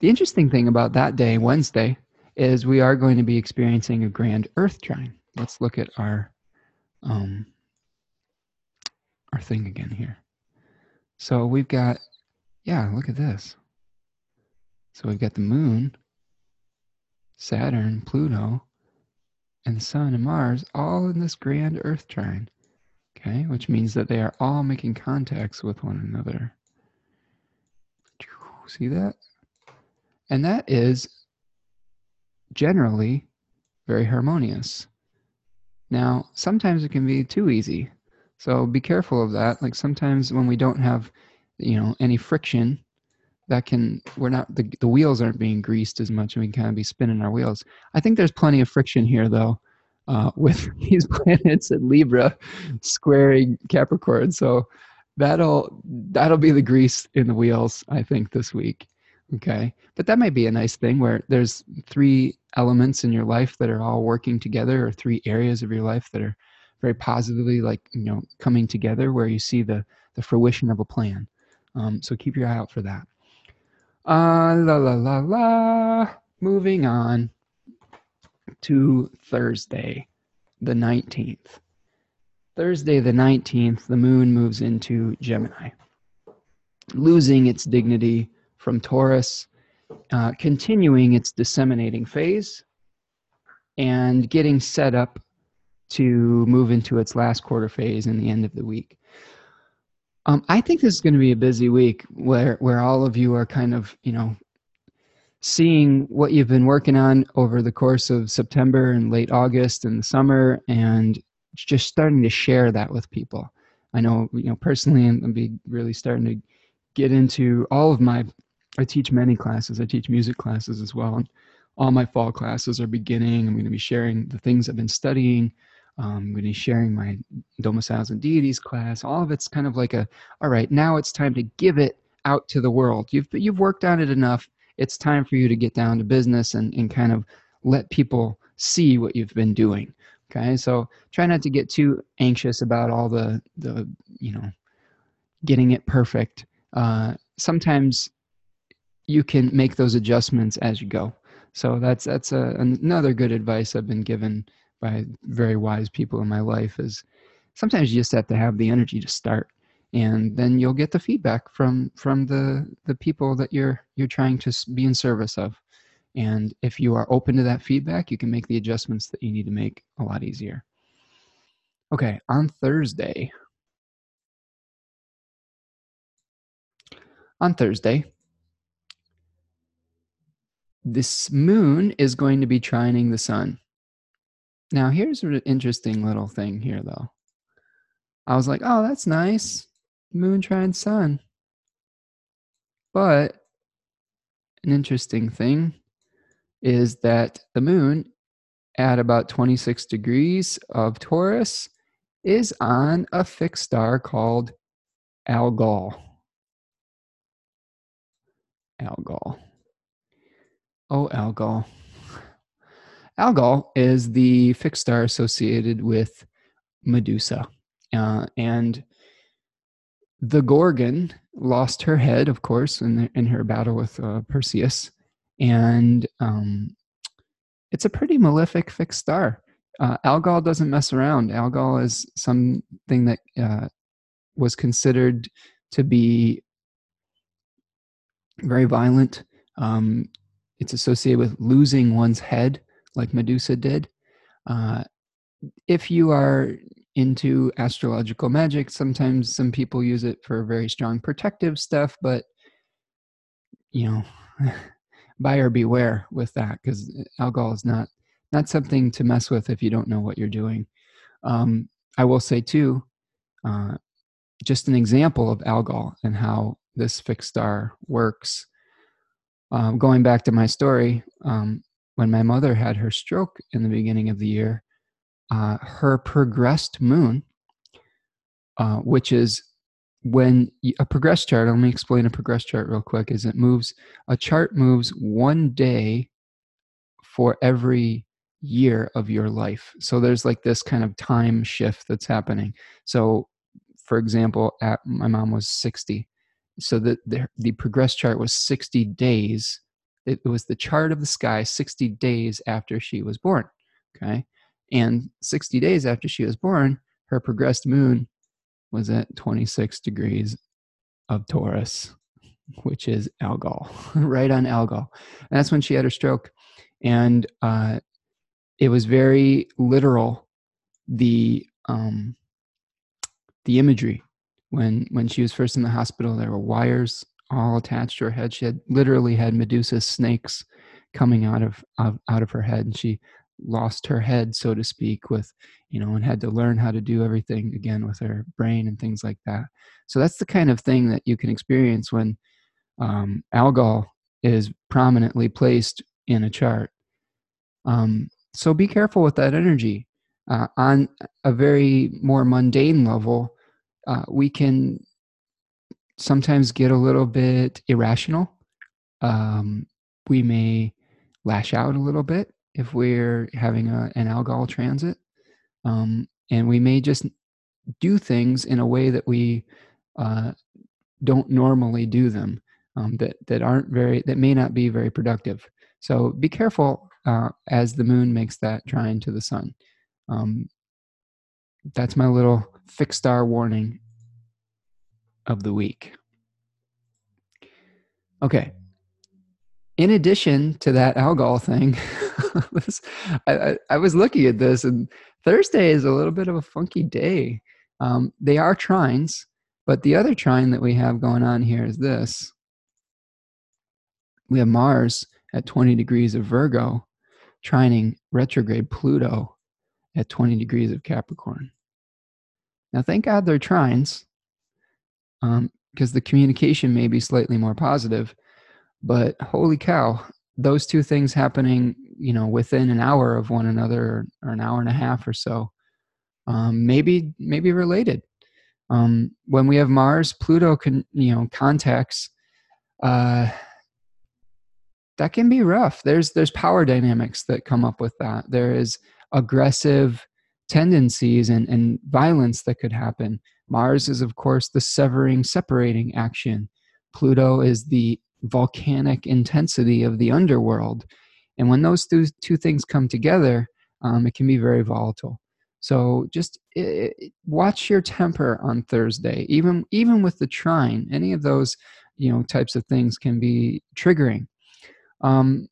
the interesting thing about that day wednesday is we are going to be experiencing a grand earth trine let's look at our um our thing again here so we've got yeah look at this so we've got the moon saturn pluto and the Sun and Mars all in this grand Earth trine, okay, which means that they are all making contacts with one another. See that? And that is generally very harmonious. Now, sometimes it can be too easy. So be careful of that. Like sometimes when we don't have, you know, any friction that can we're not the, the wheels aren't being greased as much and we can kind of be spinning our wheels i think there's plenty of friction here though uh, with these planets at libra squaring capricorn so that'll that'll be the grease in the wheels i think this week okay but that might be a nice thing where there's three elements in your life that are all working together or three areas of your life that are very positively like you know coming together where you see the the fruition of a plan um, so keep your eye out for that uh, la la la la. Moving on to Thursday, the 19th. Thursday, the 19th, the moon moves into Gemini, losing its dignity from Taurus, uh, continuing its disseminating phase, and getting set up to move into its last quarter phase in the end of the week. Um, I think this is going to be a busy week where where all of you are kind of you know seeing what you've been working on over the course of September and late August and the summer, and just starting to share that with people. I know you know personally, I'm be really starting to get into all of my. I teach many classes. I teach music classes as well, and all my fall classes are beginning. I'm going to be sharing the things I've been studying um, I'm going to be sharing my domiciles and deities class. All of it's kind of like a, all right, now it's time to give it out to the world. You've you've worked on it enough. It's time for you to get down to business and, and kind of let people see what you've been doing. Okay, so try not to get too anxious about all the the you know getting it perfect. Uh, sometimes you can make those adjustments as you go. So that's that's a, another good advice I've been given by very wise people in my life is sometimes you just have to have the energy to start and then you'll get the feedback from from the the people that you're you're trying to be in service of. And if you are open to that feedback you can make the adjustments that you need to make a lot easier. Okay on thursday. On thursday this moon is going to be trining the sun now, here's an interesting little thing here, though. I was like, oh, that's nice. Moon trine sun. But an interesting thing is that the moon at about 26 degrees of Taurus is on a fixed star called Algol. Algol. Oh, Algol. Algol is the fixed star associated with Medusa. Uh, and the Gorgon lost her head, of course, in, the, in her battle with uh, Perseus. And um, it's a pretty malefic fixed star. Uh, Algol doesn't mess around. Algol is something that uh, was considered to be very violent. Um, it's associated with losing one's head like Medusa did. Uh, if you are into astrological magic, sometimes some people use it for very strong protective stuff, but you know, buyer beware with that because Algol is not not something to mess with if you don't know what you're doing. Um, I will say too, uh, just an example of algol and how this fixed star works. Um, going back to my story, um, when my mother had her stroke in the beginning of the year, uh, her progressed moon, uh, which is when a progress chart, let me explain a progress chart real quick, is it moves, a chart moves one day for every year of your life. So there's like this kind of time shift that's happening. So, for example, at, my mom was 60. So the, the, the progress chart was 60 days it was the chart of the sky 60 days after she was born. Okay. And 60 days after she was born, her progressed moon was at 26 degrees of Taurus, which is Algol, right on Algol. And that's when she had her stroke. And uh, it was very literal, the, um, the imagery. When, when she was first in the hospital, there were wires all attached to her head. She had literally had Medusa snakes coming out of, of out of her head, and she lost her head, so to speak, with you know, and had to learn how to do everything again with her brain and things like that. So that's the kind of thing that you can experience when um, algol is prominently placed in a chart. Um, so be careful with that energy. Uh, on a very more mundane level, uh, we can sometimes get a little bit irrational. Um, we may lash out a little bit if we're having a, an algol transit. Um, and we may just do things in a way that we uh, don't normally do them um, that, that aren't very, that may not be very productive. So be careful uh, as the moon makes that trine to the sun. Um, that's my little fixed star warning of the week. Okay. in addition to that algol thing, I, I, I, was looking at this, and Thursday is a little bit of a funky day. Um, they are trines, but the other trine that we have going on here is this. We have Mars at 20 degrees of Virgo, trining retrograde Pluto at 20 degrees of Capricorn. Now, thank God they're trines, because um, the communication may be slightly more positive but holy cow those two things happening you know within an hour of one another or an hour and a half or so um, maybe maybe related. Um, when we have mars pluto can you know contacts uh, that can be rough. There's there's power dynamics that come up with that. There is aggressive tendencies and, and violence that could happen mars is of course the severing separating action pluto is the volcanic intensity of the underworld. And when those two, two things come together, um, it can be very volatile. So just it, watch your temper on Thursday. Even even with the trine, any of those you know types of things can be triggering. Um,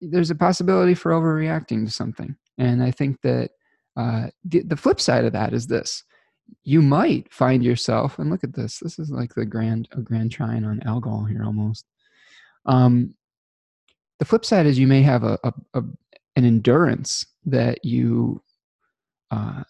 there's a possibility for overreacting to something, and I think that uh, the, the flip side of that is this: you might find yourself and look at this this is like the grand a grand trine on algol here almost. Um, the flip side is you may have a, a, a an endurance that you uh,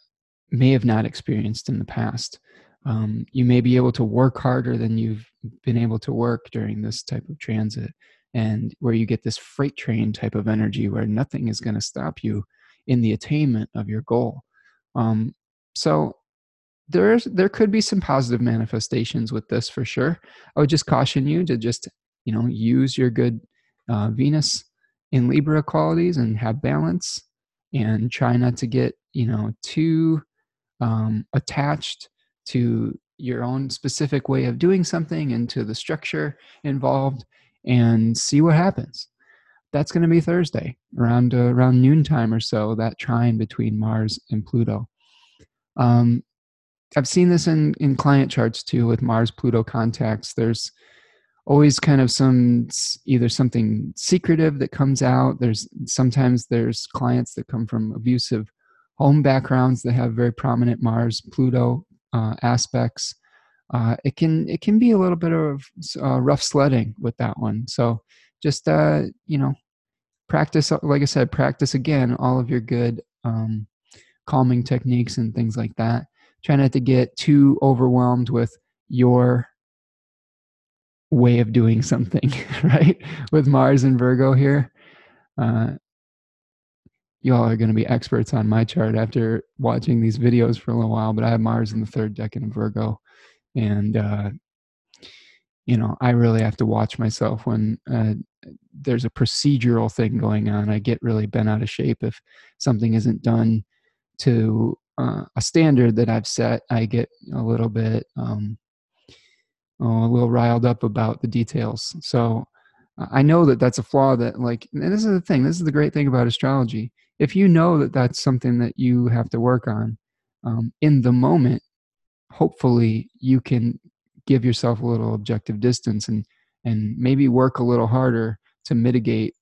may have not experienced in the past. Um, you may be able to work harder than you've been able to work during this type of transit and where you get this freight train type of energy where nothing is going to stop you in the attainment of your goal um, so there's there could be some positive manifestations with this for sure. I would just caution you to just you know use your good uh, Venus in Libra qualities and have balance, and try not to get you know too um, attached to your own specific way of doing something and to the structure involved, and see what happens. That's going to be Thursday around uh, around noontime or so. That trine between Mars and Pluto. Um, I've seen this in in client charts too with Mars Pluto contacts. There's always kind of some either something secretive that comes out. There's sometimes there's clients that come from abusive home backgrounds that have very prominent Mars Pluto uh, aspects. Uh, it can it can be a little bit of uh, rough sledding with that one. So just uh, you know practice like I said practice again all of your good um, calming techniques and things like that try not to get too overwhelmed with your way of doing something, right? With Mars and Virgo here. Uh, y'all are going to be experts on my chart after watching these videos for a little while, but I have Mars in the third decan of Virgo. And, uh, you know, I really have to watch myself when uh, there's a procedural thing going on. I get really bent out of shape if something isn't done to uh, a standard that I've set, I get a little bit um, oh, a little riled up about the details. So I know that that's a flaw that like, and this is the thing. This is the great thing about astrology. If you know that that's something that you have to work on um, in the moment, hopefully you can give yourself a little objective distance and and maybe work a little harder to mitigate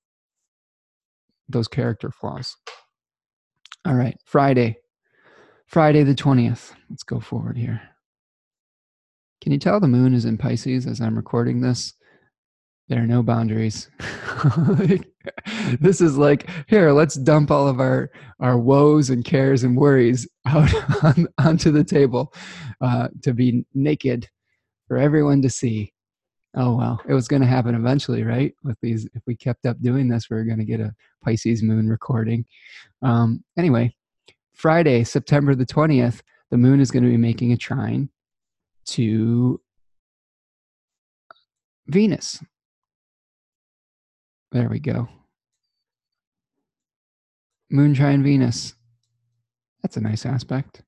those character flaws. All right, Friday, Friday the 20th. Let's go forward here. Can you tell the moon is in Pisces as I'm recording this? There are no boundaries. this is like, here, let's dump all of our, our woes and cares and worries out on, onto the table uh, to be naked for everyone to see. Oh, well, it was going to happen eventually, right? With these, if we kept up doing this, we are going to get a Pisces moon recording. Um, anyway, Friday, September the 20th, the moon is going to be making a trine to Venus. There we go. Moon trine Venus. That's a nice aspect.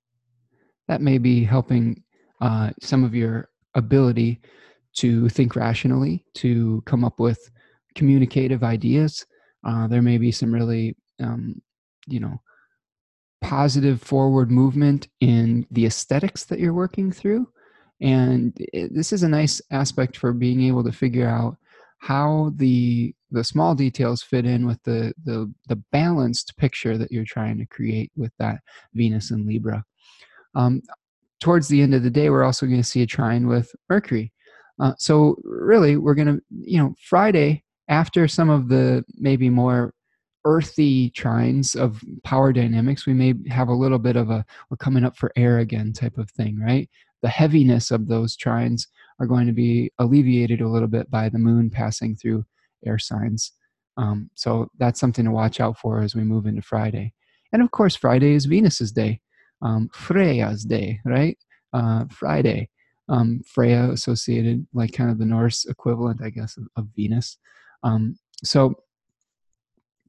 That may be helping uh, some of your ability to think rationally, to come up with communicative ideas. Uh, there may be some really, um, you know, positive forward movement in the aesthetics that you're working through. And it, this is a nice aspect for being able to figure out how the the small details fit in with the the the balanced picture that you're trying to create with that Venus and Libra. Um, towards the end of the day, we're also going to see a trine with Mercury. Uh, so really, we're going to you know Friday after some of the maybe more earthy trines of power dynamics, we may have a little bit of a we're coming up for air again type of thing, right? The heaviness of those trines are going to be alleviated a little bit by the moon passing through air signs. Um, so that's something to watch out for as we move into Friday. And of course, Friday is Venus's day, um, Freya's day, right? Uh, Friday. Um, Freya associated, like kind of the Norse equivalent, I guess, of, of Venus. Um, so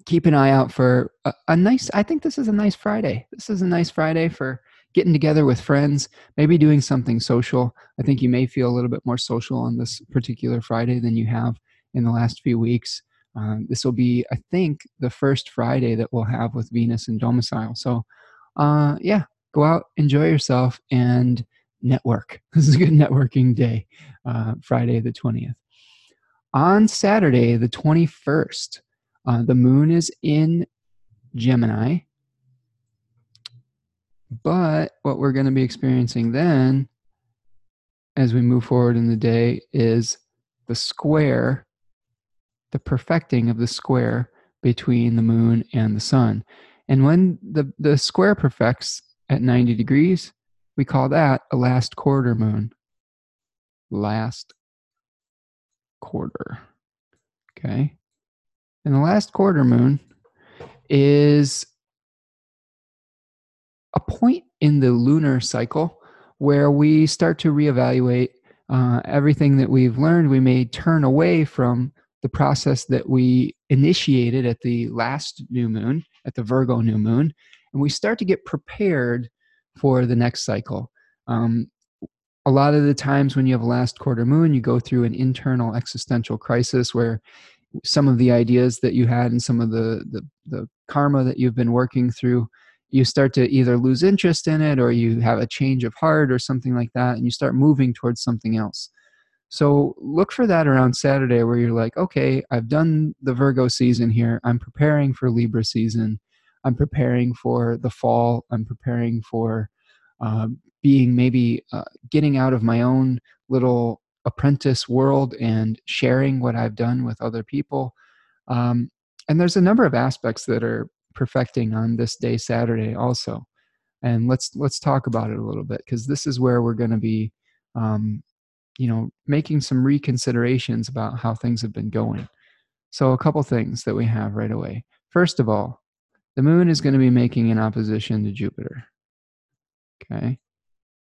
keep an eye out for a, a, nice i think this is a nice friday. This is a nice friday for getting together with friends maybe doing something social. I think you may feel a little bit more social on this particular friday than you have in the last few weeks. Um, this will be i think the first friday that we'll have with venus and domicile. So uh, yeah go out enjoy yourself and network this is a good networking day uh, friday the 20th on saturday the 21st uh, the moon is in Gemini. But what we're going to be experiencing then, as we move forward in the day, is the square, the perfecting of the square between the moon and the sun. And when the, the square perfects at 90 degrees, we call that a last quarter moon. Last quarter. Okay. And the last quarter moon is a point in the lunar cycle where we start to reevaluate uh, everything that we've learned. We may turn away from the process that we initiated at the last new moon, at the Virgo new moon, and we start to get prepared for the next cycle. Um, a lot of the times when you have a last quarter moon, you go through an internal existential crisis where some of the ideas that you had and some of the, the, the karma that you've been working through you start to either lose interest in it or you have a change of heart or something like that and you start moving towards something else. So look for that around saturday where you're like okay i've done the virgo season here. I'm preparing for libra season i'm preparing for the fall i'm preparing for uh, being maybe uh, getting out of my own little apprentice world and sharing what I've done with other people. Um, and there's a number of aspects that are perfecting on this day Saturday also. And let's let's talk about it a little bit because this is where we're going to be, um, you know, making some reconsiderations about how things have been going. So a couple things that we have right away. First of all, the moon is going to be making an opposition to Jupiter. Okay.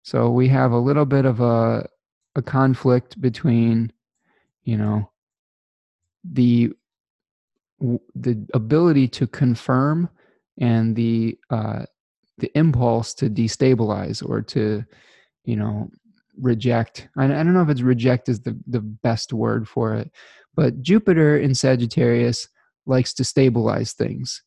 So we have a little bit of a a conflict between you know the the ability to confirm and the uh, the impulse to destabilize or to you know reject I, I don't know if it's reject is the, the best word for it but jupiter in sagittarius likes to stabilize things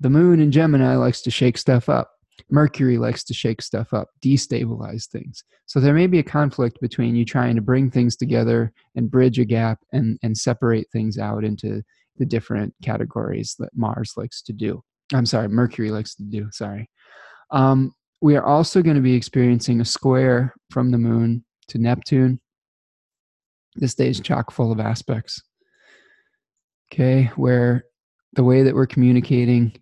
the moon in gemini likes to shake stuff up Mercury likes to shake stuff up, destabilize things. So there may be a conflict between you trying to bring things together and bridge a gap and, and separate things out into the different categories that Mars likes to do. I'm sorry, Mercury likes to do, sorry. Um, we are also going to be experiencing a square from the moon to Neptune. This day is chock full of aspects. Okay, where the way that we're communicating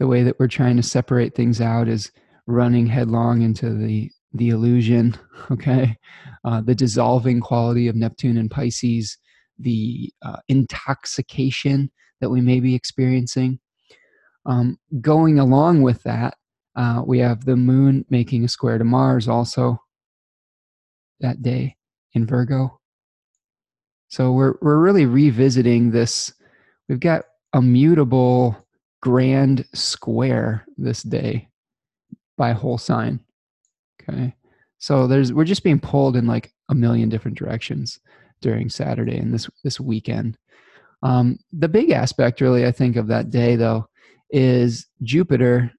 the way that we're trying to separate things out is running headlong into the the illusion okay? Uh, the dissolving quality of neptune and pisces the uh, intoxication that we may be experiencing. Um, going along with that uh, we have the moon making a square to mars also that day in virgo. So we're we're really revisiting this. We've got a mutable grand square this day by whole sign. Okay. So there's we're just being pulled in like a million different directions during Saturday and this this weekend. Um, the big aspect, really, I think, of that day though, is Jupiter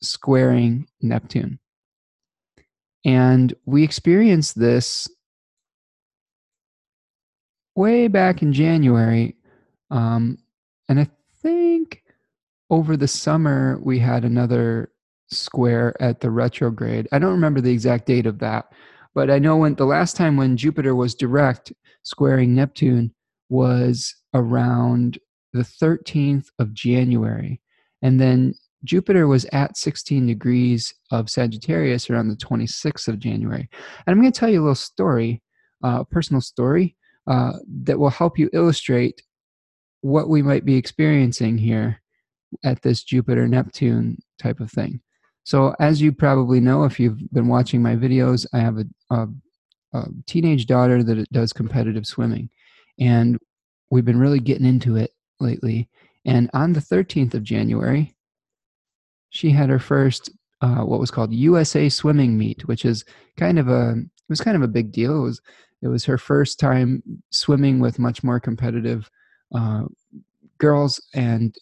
squaring Neptune, and we experience this way back in January, um, and I think over the summer we had another square at the retrograde. I don't remember the exact date of that, but I know when the last time when Jupiter was direct squaring Neptune was around the 13th of January. And then Jupiter was at 16 degrees of Sagittarius around the 26th of January. And I'm going to tell you a little story, uh, a personal story uh, that will help you illustrate what we might be experiencing here at this Jupiter Neptune type of thing. So, as you probably know, if you've been watching my videos, I have a, a, a teenage daughter that does competitive swimming. And we've been really getting into it lately. And on the 13th of January, she had her first uh, what was called USA swimming meet, which is kind of a it was kind of a big deal. It was it was her first time swimming with much more competitive uh, girls, and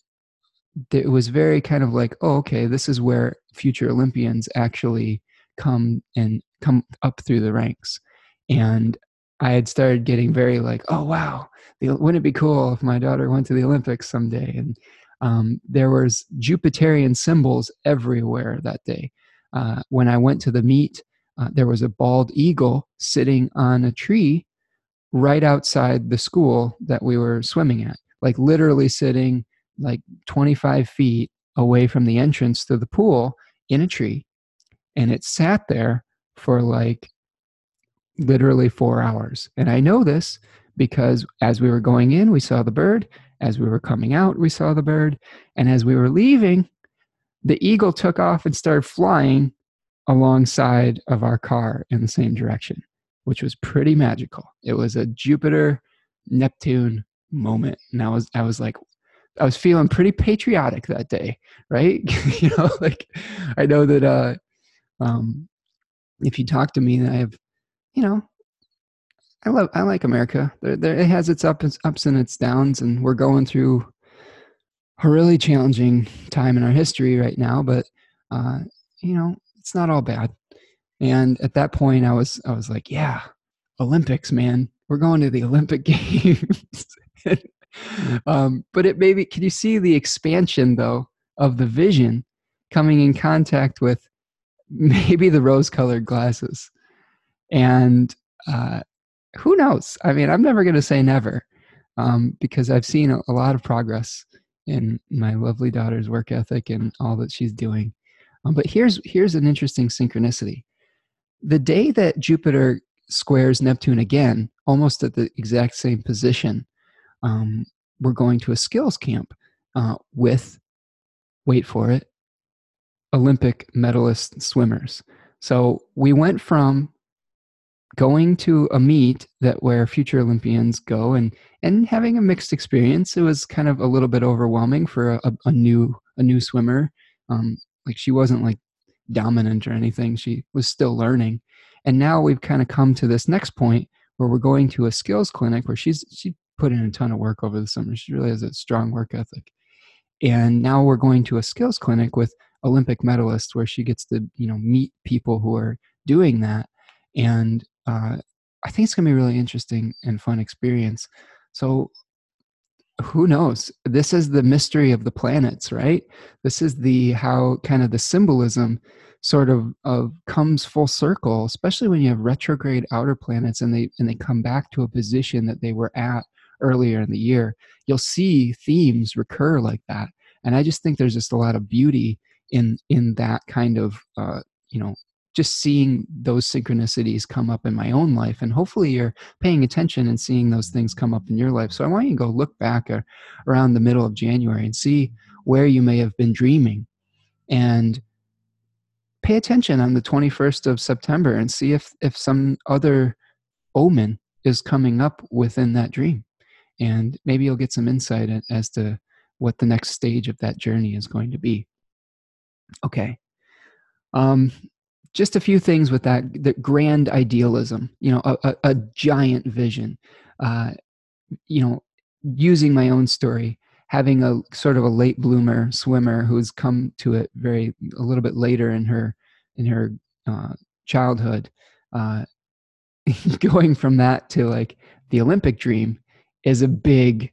it was very kind of like, oh, okay, this is where future Olympians actually come and come up through the ranks. And I had started getting very like, oh wow, wouldn't it be cool if my daughter went to the Olympics someday? And um, there was Jupiterian symbols everywhere that day. Uh, when I went to the meet, uh, there was a bald eagle sitting on a tree right outside the school that we were swimming at, like literally sitting like 25 feet away from the entrance to the pool in a tree. And it sat there for like literally four hours. And I know this because as we were going in, we saw the bird. As we were coming out, we saw the bird. And as we were leaving, the eagle took off and started flying alongside of our car in the same direction, which was pretty magical. It was a Jupiter Neptune moment. And I was I was like I was feeling pretty patriotic that day, right? you know, like I know that uh um if you talk to me, I have you know, I love I like America. There, there, it has its ups, ups and its downs, and we're going through a really challenging time in our history right now. But uh, you know, it's not all bad. And at that point, I was I was like, yeah, Olympics, man, we're going to the Olympic Games. um, but it maybe can you see the expansion though of the vision coming in contact with maybe the rose-colored glasses and uh, who knows? I mean, I'm never going to say never um, because I've seen a, a, lot of progress in my lovely daughter's work ethic and all that she's doing. Um, but here's here's an interesting synchronicity. The day that Jupiter squares Neptune again, almost at the exact same position, um, we're going to a skills camp uh, with, wait for it, Olympic medalist swimmers. So we went from going to a meet that where future Olympians go and and having a mixed experience. It was kind of a little bit overwhelming for a, a new a new swimmer. Um, like she wasn't like dominant or anything. She was still learning. And now we've kind of come to this next point where we're going to a skills clinic where she's she put in a ton of work over the summer. She really has a strong work ethic. And now we're going to a skills clinic with Olympic medalists where she gets to, you know, meet people who are doing that. And uh, I think it's going to be a really interesting and fun experience. So, who knows? This is the mystery of the planets, right? This is the how kind of the symbolism sort of of comes full circle, especially when you have retrograde outer planets and they and they come back to a position that they were at earlier in the year. You'll see themes recur like that, and I just think there's just a lot of beauty in in that kind of uh, you know just seeing those synchronicities come up in my own life. And hopefully you're paying attention and seeing those things come up in your life. So i want you to go look back uh, around the middle of january and see where you may have been dreaming. And pay attention on the 21st of september and see if if some other omen is coming up within that dream and maybe you'll get some insight as to what the next stage of that journey is going to be. Okay. Um, just a few things with that the grand idealism you know a, a, a giant vision. Uh, you know using my own story having a sort of a late bloomer swimmer who's come to it very a little bit later in her in her uh, childhood uh, going from that to like the Olympic dream is a big,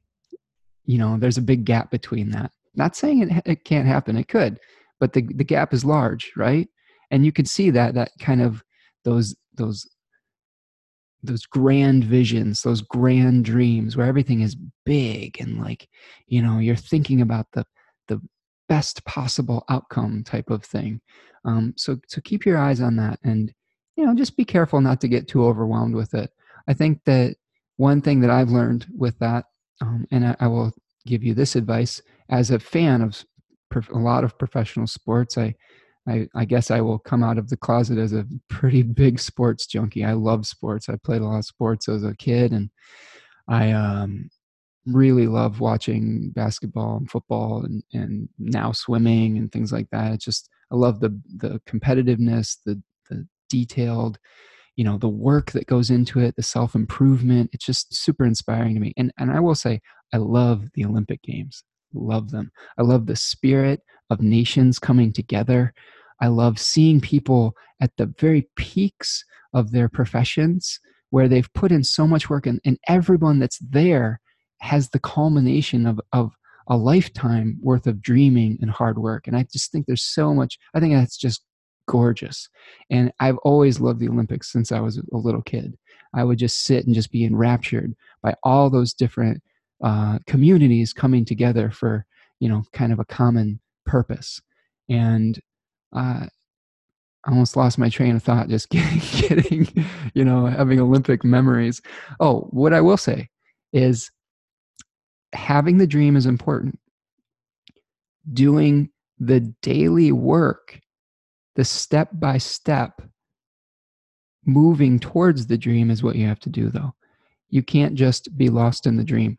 you know, there's a big gap between that. Not saying it, it can't happen, it could, but the, the gap is large, right? And you can see that, that kind of those, those, those grand visions, those grand dreams where everything is big and like, you know, you're thinking about the, the best possible outcome type of thing. Um, so, so keep your eyes on that and, you know, just be careful not to get too overwhelmed with it. I think that one thing that I've learned with that, um, and I, I, will give you this advice as a fan of a lot of professional sports. I, I, I, guess I will come out of the closet as a pretty big sports junkie. I love sports. I played a lot of sports as a kid, and I um, really love watching basketball and football, and, and now swimming and things like that. It's just I love the the competitiveness, the the detailed you know the work that goes into it the self improvement it's just super inspiring to me. And and i will say i love the olympic games. Love them. I love the spirit of nations coming together. I love seeing people at the very peaks of their professions where they've put in so much work and, and everyone that's there has the culmination of of a lifetime worth of dreaming and hard work. And i just think there's so much i think that's just gorgeous. And I've always loved the Olympics since I was a little kid. I would just sit and just be enraptured by all those different uh, communities coming together for, you know, kind of a common purpose. And uh, I almost lost my train of thought just getting, getting, you know, having Olympic memories. Oh, what I will say is having the dream is important. Doing the daily work the step by step moving towards the dream is what you have to do though. You can't just be lost in the dream.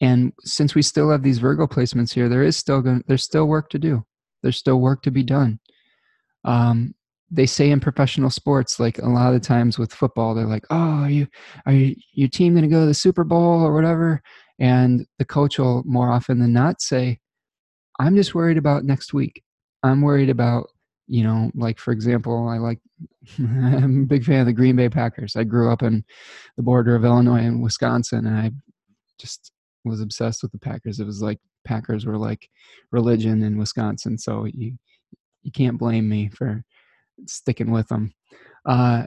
And since we still have these virgo placements here there is still going there's still work to do. There's still work to be done. Um, they say in professional sports like a lot of times with football they're like oh are you are you, your team going to go to the super bowl or whatever? And the coach will more often than not say i'm just worried about next week. I'm worried about you know, like for example, I like I'm a big fan of the Green Bay Packers. I grew up in the border of Illinois and Wisconsin, and I just was obsessed with the Packers. It was like Packers were like religion in Wisconsin, so you you can't blame me for sticking with them. Uh,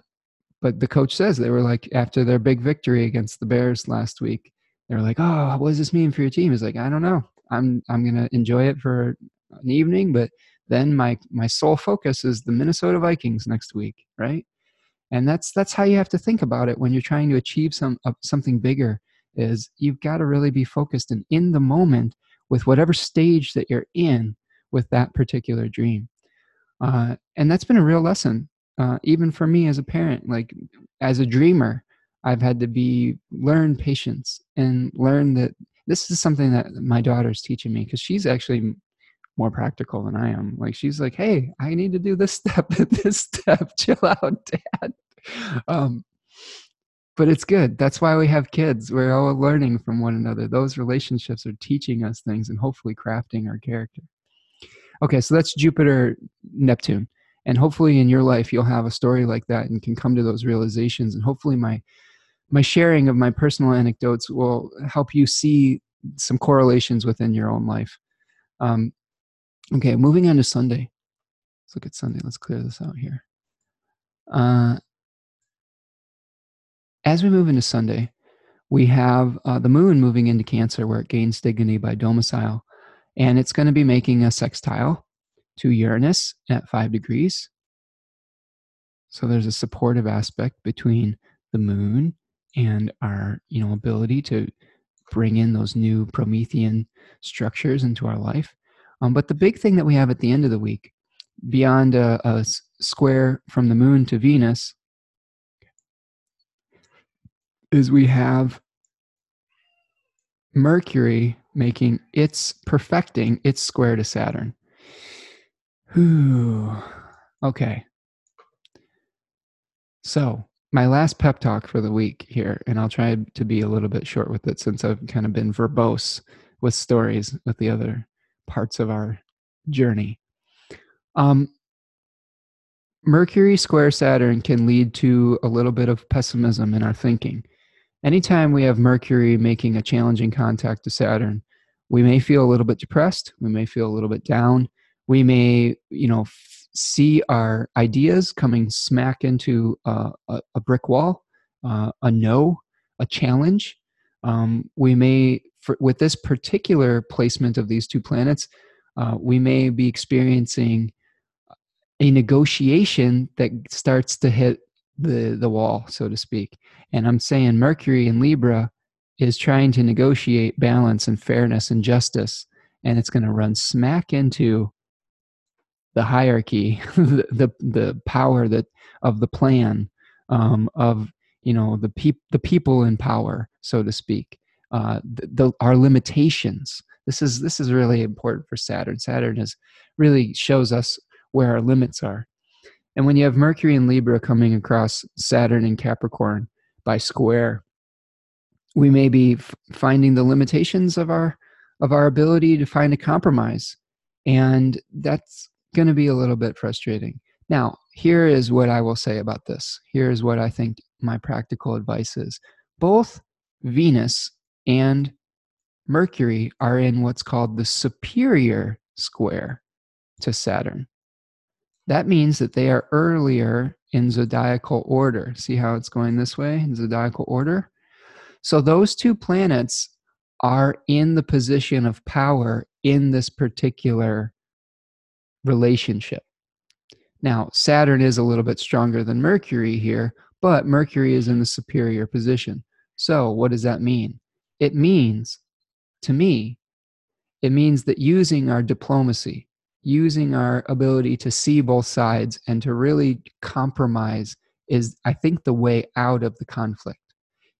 but the coach says they were like after their big victory against the Bears last week, they were like, "Oh, what does this mean for your team?" He's like, "I don't know. I'm I'm gonna enjoy it for an evening, but then my my sole focus is the Minnesota Vikings next week, right? And that's that's how you have to think about it when you're trying to achieve some uh, something bigger. Is you've got to really be focused and in the moment with whatever stage that you're in with that particular dream. Uh, and that's been a real lesson, uh, even for me as a parent. Like as a dreamer, I've had to be learn patience and learn that this is something that my daughter's teaching me because she's actually more practical than I am. Like she's like, "Hey, I need to do this step, this step. Chill out, Dad." Um, but it's good. That's why we have kids. We're all learning from one another. Those relationships are teaching us things and hopefully crafting our character. Okay, so that's Jupiter, Neptune, and hopefully in your life you'll have a story like that and can come to those realizations. And hopefully my my sharing of my personal anecdotes will help you see some correlations within your own life. Um, Okay, moving on to Sunday. Let's look at Sunday. Let's clear this out here. Uh, as we move into Sunday, we have uh, the moon moving into Cancer where it gains dignity by domicile. And it's going to be making a sextile to Uranus at five degrees. So there's a supportive aspect between the moon and our you know ability to bring in those new promethean structures into our life um, but the big thing that we have at the end of the week, beyond a, a square from the moon to Venus, is we have Mercury making its perfecting its square to Saturn. Whew. Okay. So, my last pep talk for the week here, and I'll try to be a little bit short with it since I've kind of been verbose with stories with the other parts of our journey. Um, Mercury square Saturn can lead to a little bit of pessimism in our thinking. anytime we have Mercury making a challenging contact to Saturn, we may feel a little bit depressed. We may feel a little bit down. We may, you know, f- see our ideas coming smack into uh, a, a, brick wall, uh, a no, a challenge. Um, we may, for, with this particular placement of these two planets, uh, we may be experiencing a negotiation that starts to hit the the wall, so to speak. And I'm saying Mercury in Libra is trying to negotiate balance and fairness and justice, and it's going to run smack into the hierarchy, the, the, the power that of the plan um, of you know the peop- the people in power, so to speak. Uh, the, the, our limitations. This is this is really important for Saturn. Saturn is really shows us where our limits are. And when you have Mercury and Libra coming across Saturn and Capricorn by square, we may be f- finding the limitations of our of our ability to find a compromise, and that's going to be a little bit frustrating. Now, here is what I will say about this. Here is what I think my practical advice is. Both Venus and Mercury are in what's called the superior square to Saturn. That means that they are earlier in zodiacal order. See how it's going this way in zodiacal order? So those two planets are in the position of power in this particular relationship. Now, Saturn is a little bit stronger than Mercury here, but Mercury is in the superior position. So, what does that mean? It means, to me, it means that using our diplomacy, using our ability to see both sides and to really compromise is, I think, the way out of the conflict.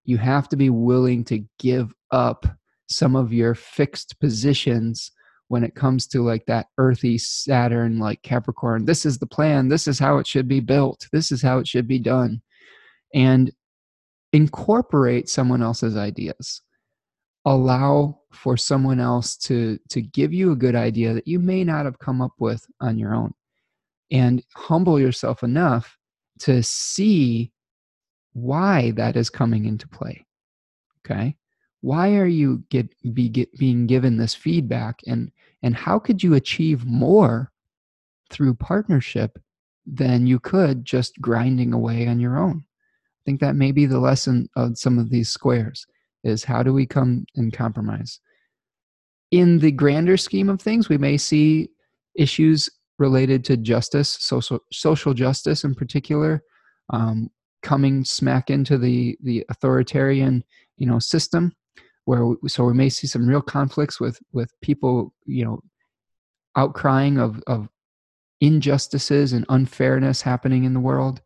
You have to be willing to give up some of your fixed positions when it comes to like that earthy Saturn, like Capricorn. This is the plan. This is how it should be built. This is how it should be done. And incorporate someone else's ideas allow for someone else to to give you a good idea that you may not have come up with on your own. And humble yourself enough to see why that is coming into play okay? Why are you get be get, being given this feedback and and how could you achieve more through partnership than you could just grinding away on your own? I think that may be the lesson of some of these squares is how do we come and compromise? In the grander scheme of things we may see issues related to justice social social justice in particular um, coming smack into the the authoritarian you know system where we, so we may see some real conflicts with with people you know outcrying of of injustices and unfairness happening in the world.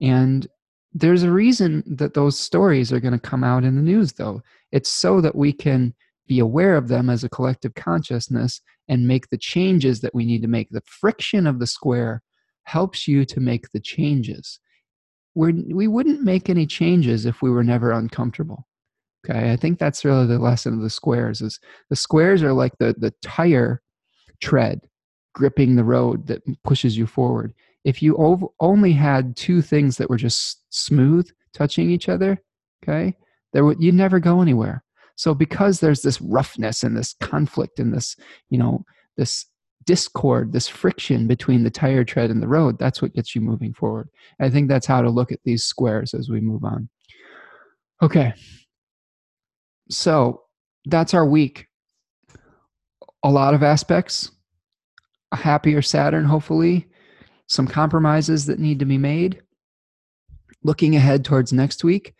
And there's a reason that those stories are going to come out in the news, though. It's so that we can be aware of them as a collective consciousness and make the changes that we need to make. The friction of the square helps you to make the changes. We're, we wouldn't make any changes if we were never uncomfortable. Okay, I think that's really the lesson of the squares. Is the squares are like the the tire tread gripping the road that pushes you forward if you ov- only had two things that were just smooth touching each other, okay, there would you'd never go anywhere. So because there's this roughness and this conflict and this, you know, this discord, this friction between the tire tread and the road, that's what gets you moving forward. I think that's how to look at these squares as we move on. Okay. So that's our week. A lot of aspects. A happier Saturn, hopefully some compromises that need to be made. Looking ahead towards next week,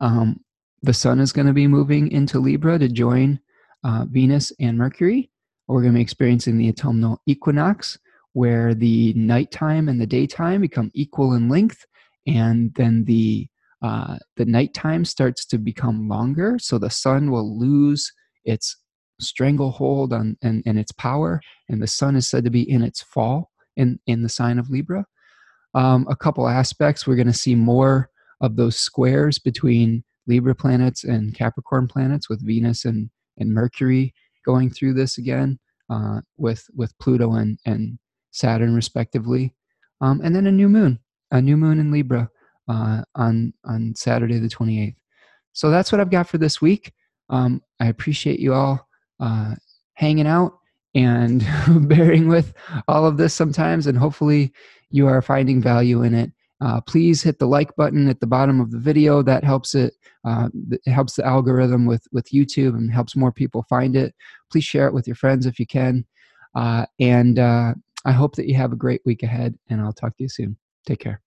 um, the sun is going to be moving into Libra to join uh, Venus and Mercury. We're going to be experiencing the autumnal equinox, where the nighttime and the daytime become equal in length, and then the uh, the nighttime starts to become longer. So the sun will lose its stranglehold on and, and its power, and the sun is said to be in its fall in in the sign of Libra. Um, a couple aspects we're going to see more of those squares between Libra planets and Capricorn planets with Venus and and Mercury going through this again uh, with with Pluto and and Saturn respectively, um, and then a new moon, a new moon in Libra uh, on on Saturday the twenty eighth. so that's what I've got for this week. Um, I appreciate you all uh, hanging out and bearing with all of this sometimes, and hopefully you are finding value in it. Uh, please hit the like button at the bottom of the video. That helps it. Uh, it helps the algorithm with with YouTube and helps more people find it. Please share it with your friends if you can. Uh, and uh, I hope that you have a great week ahead. And I'll talk to you soon. Take care.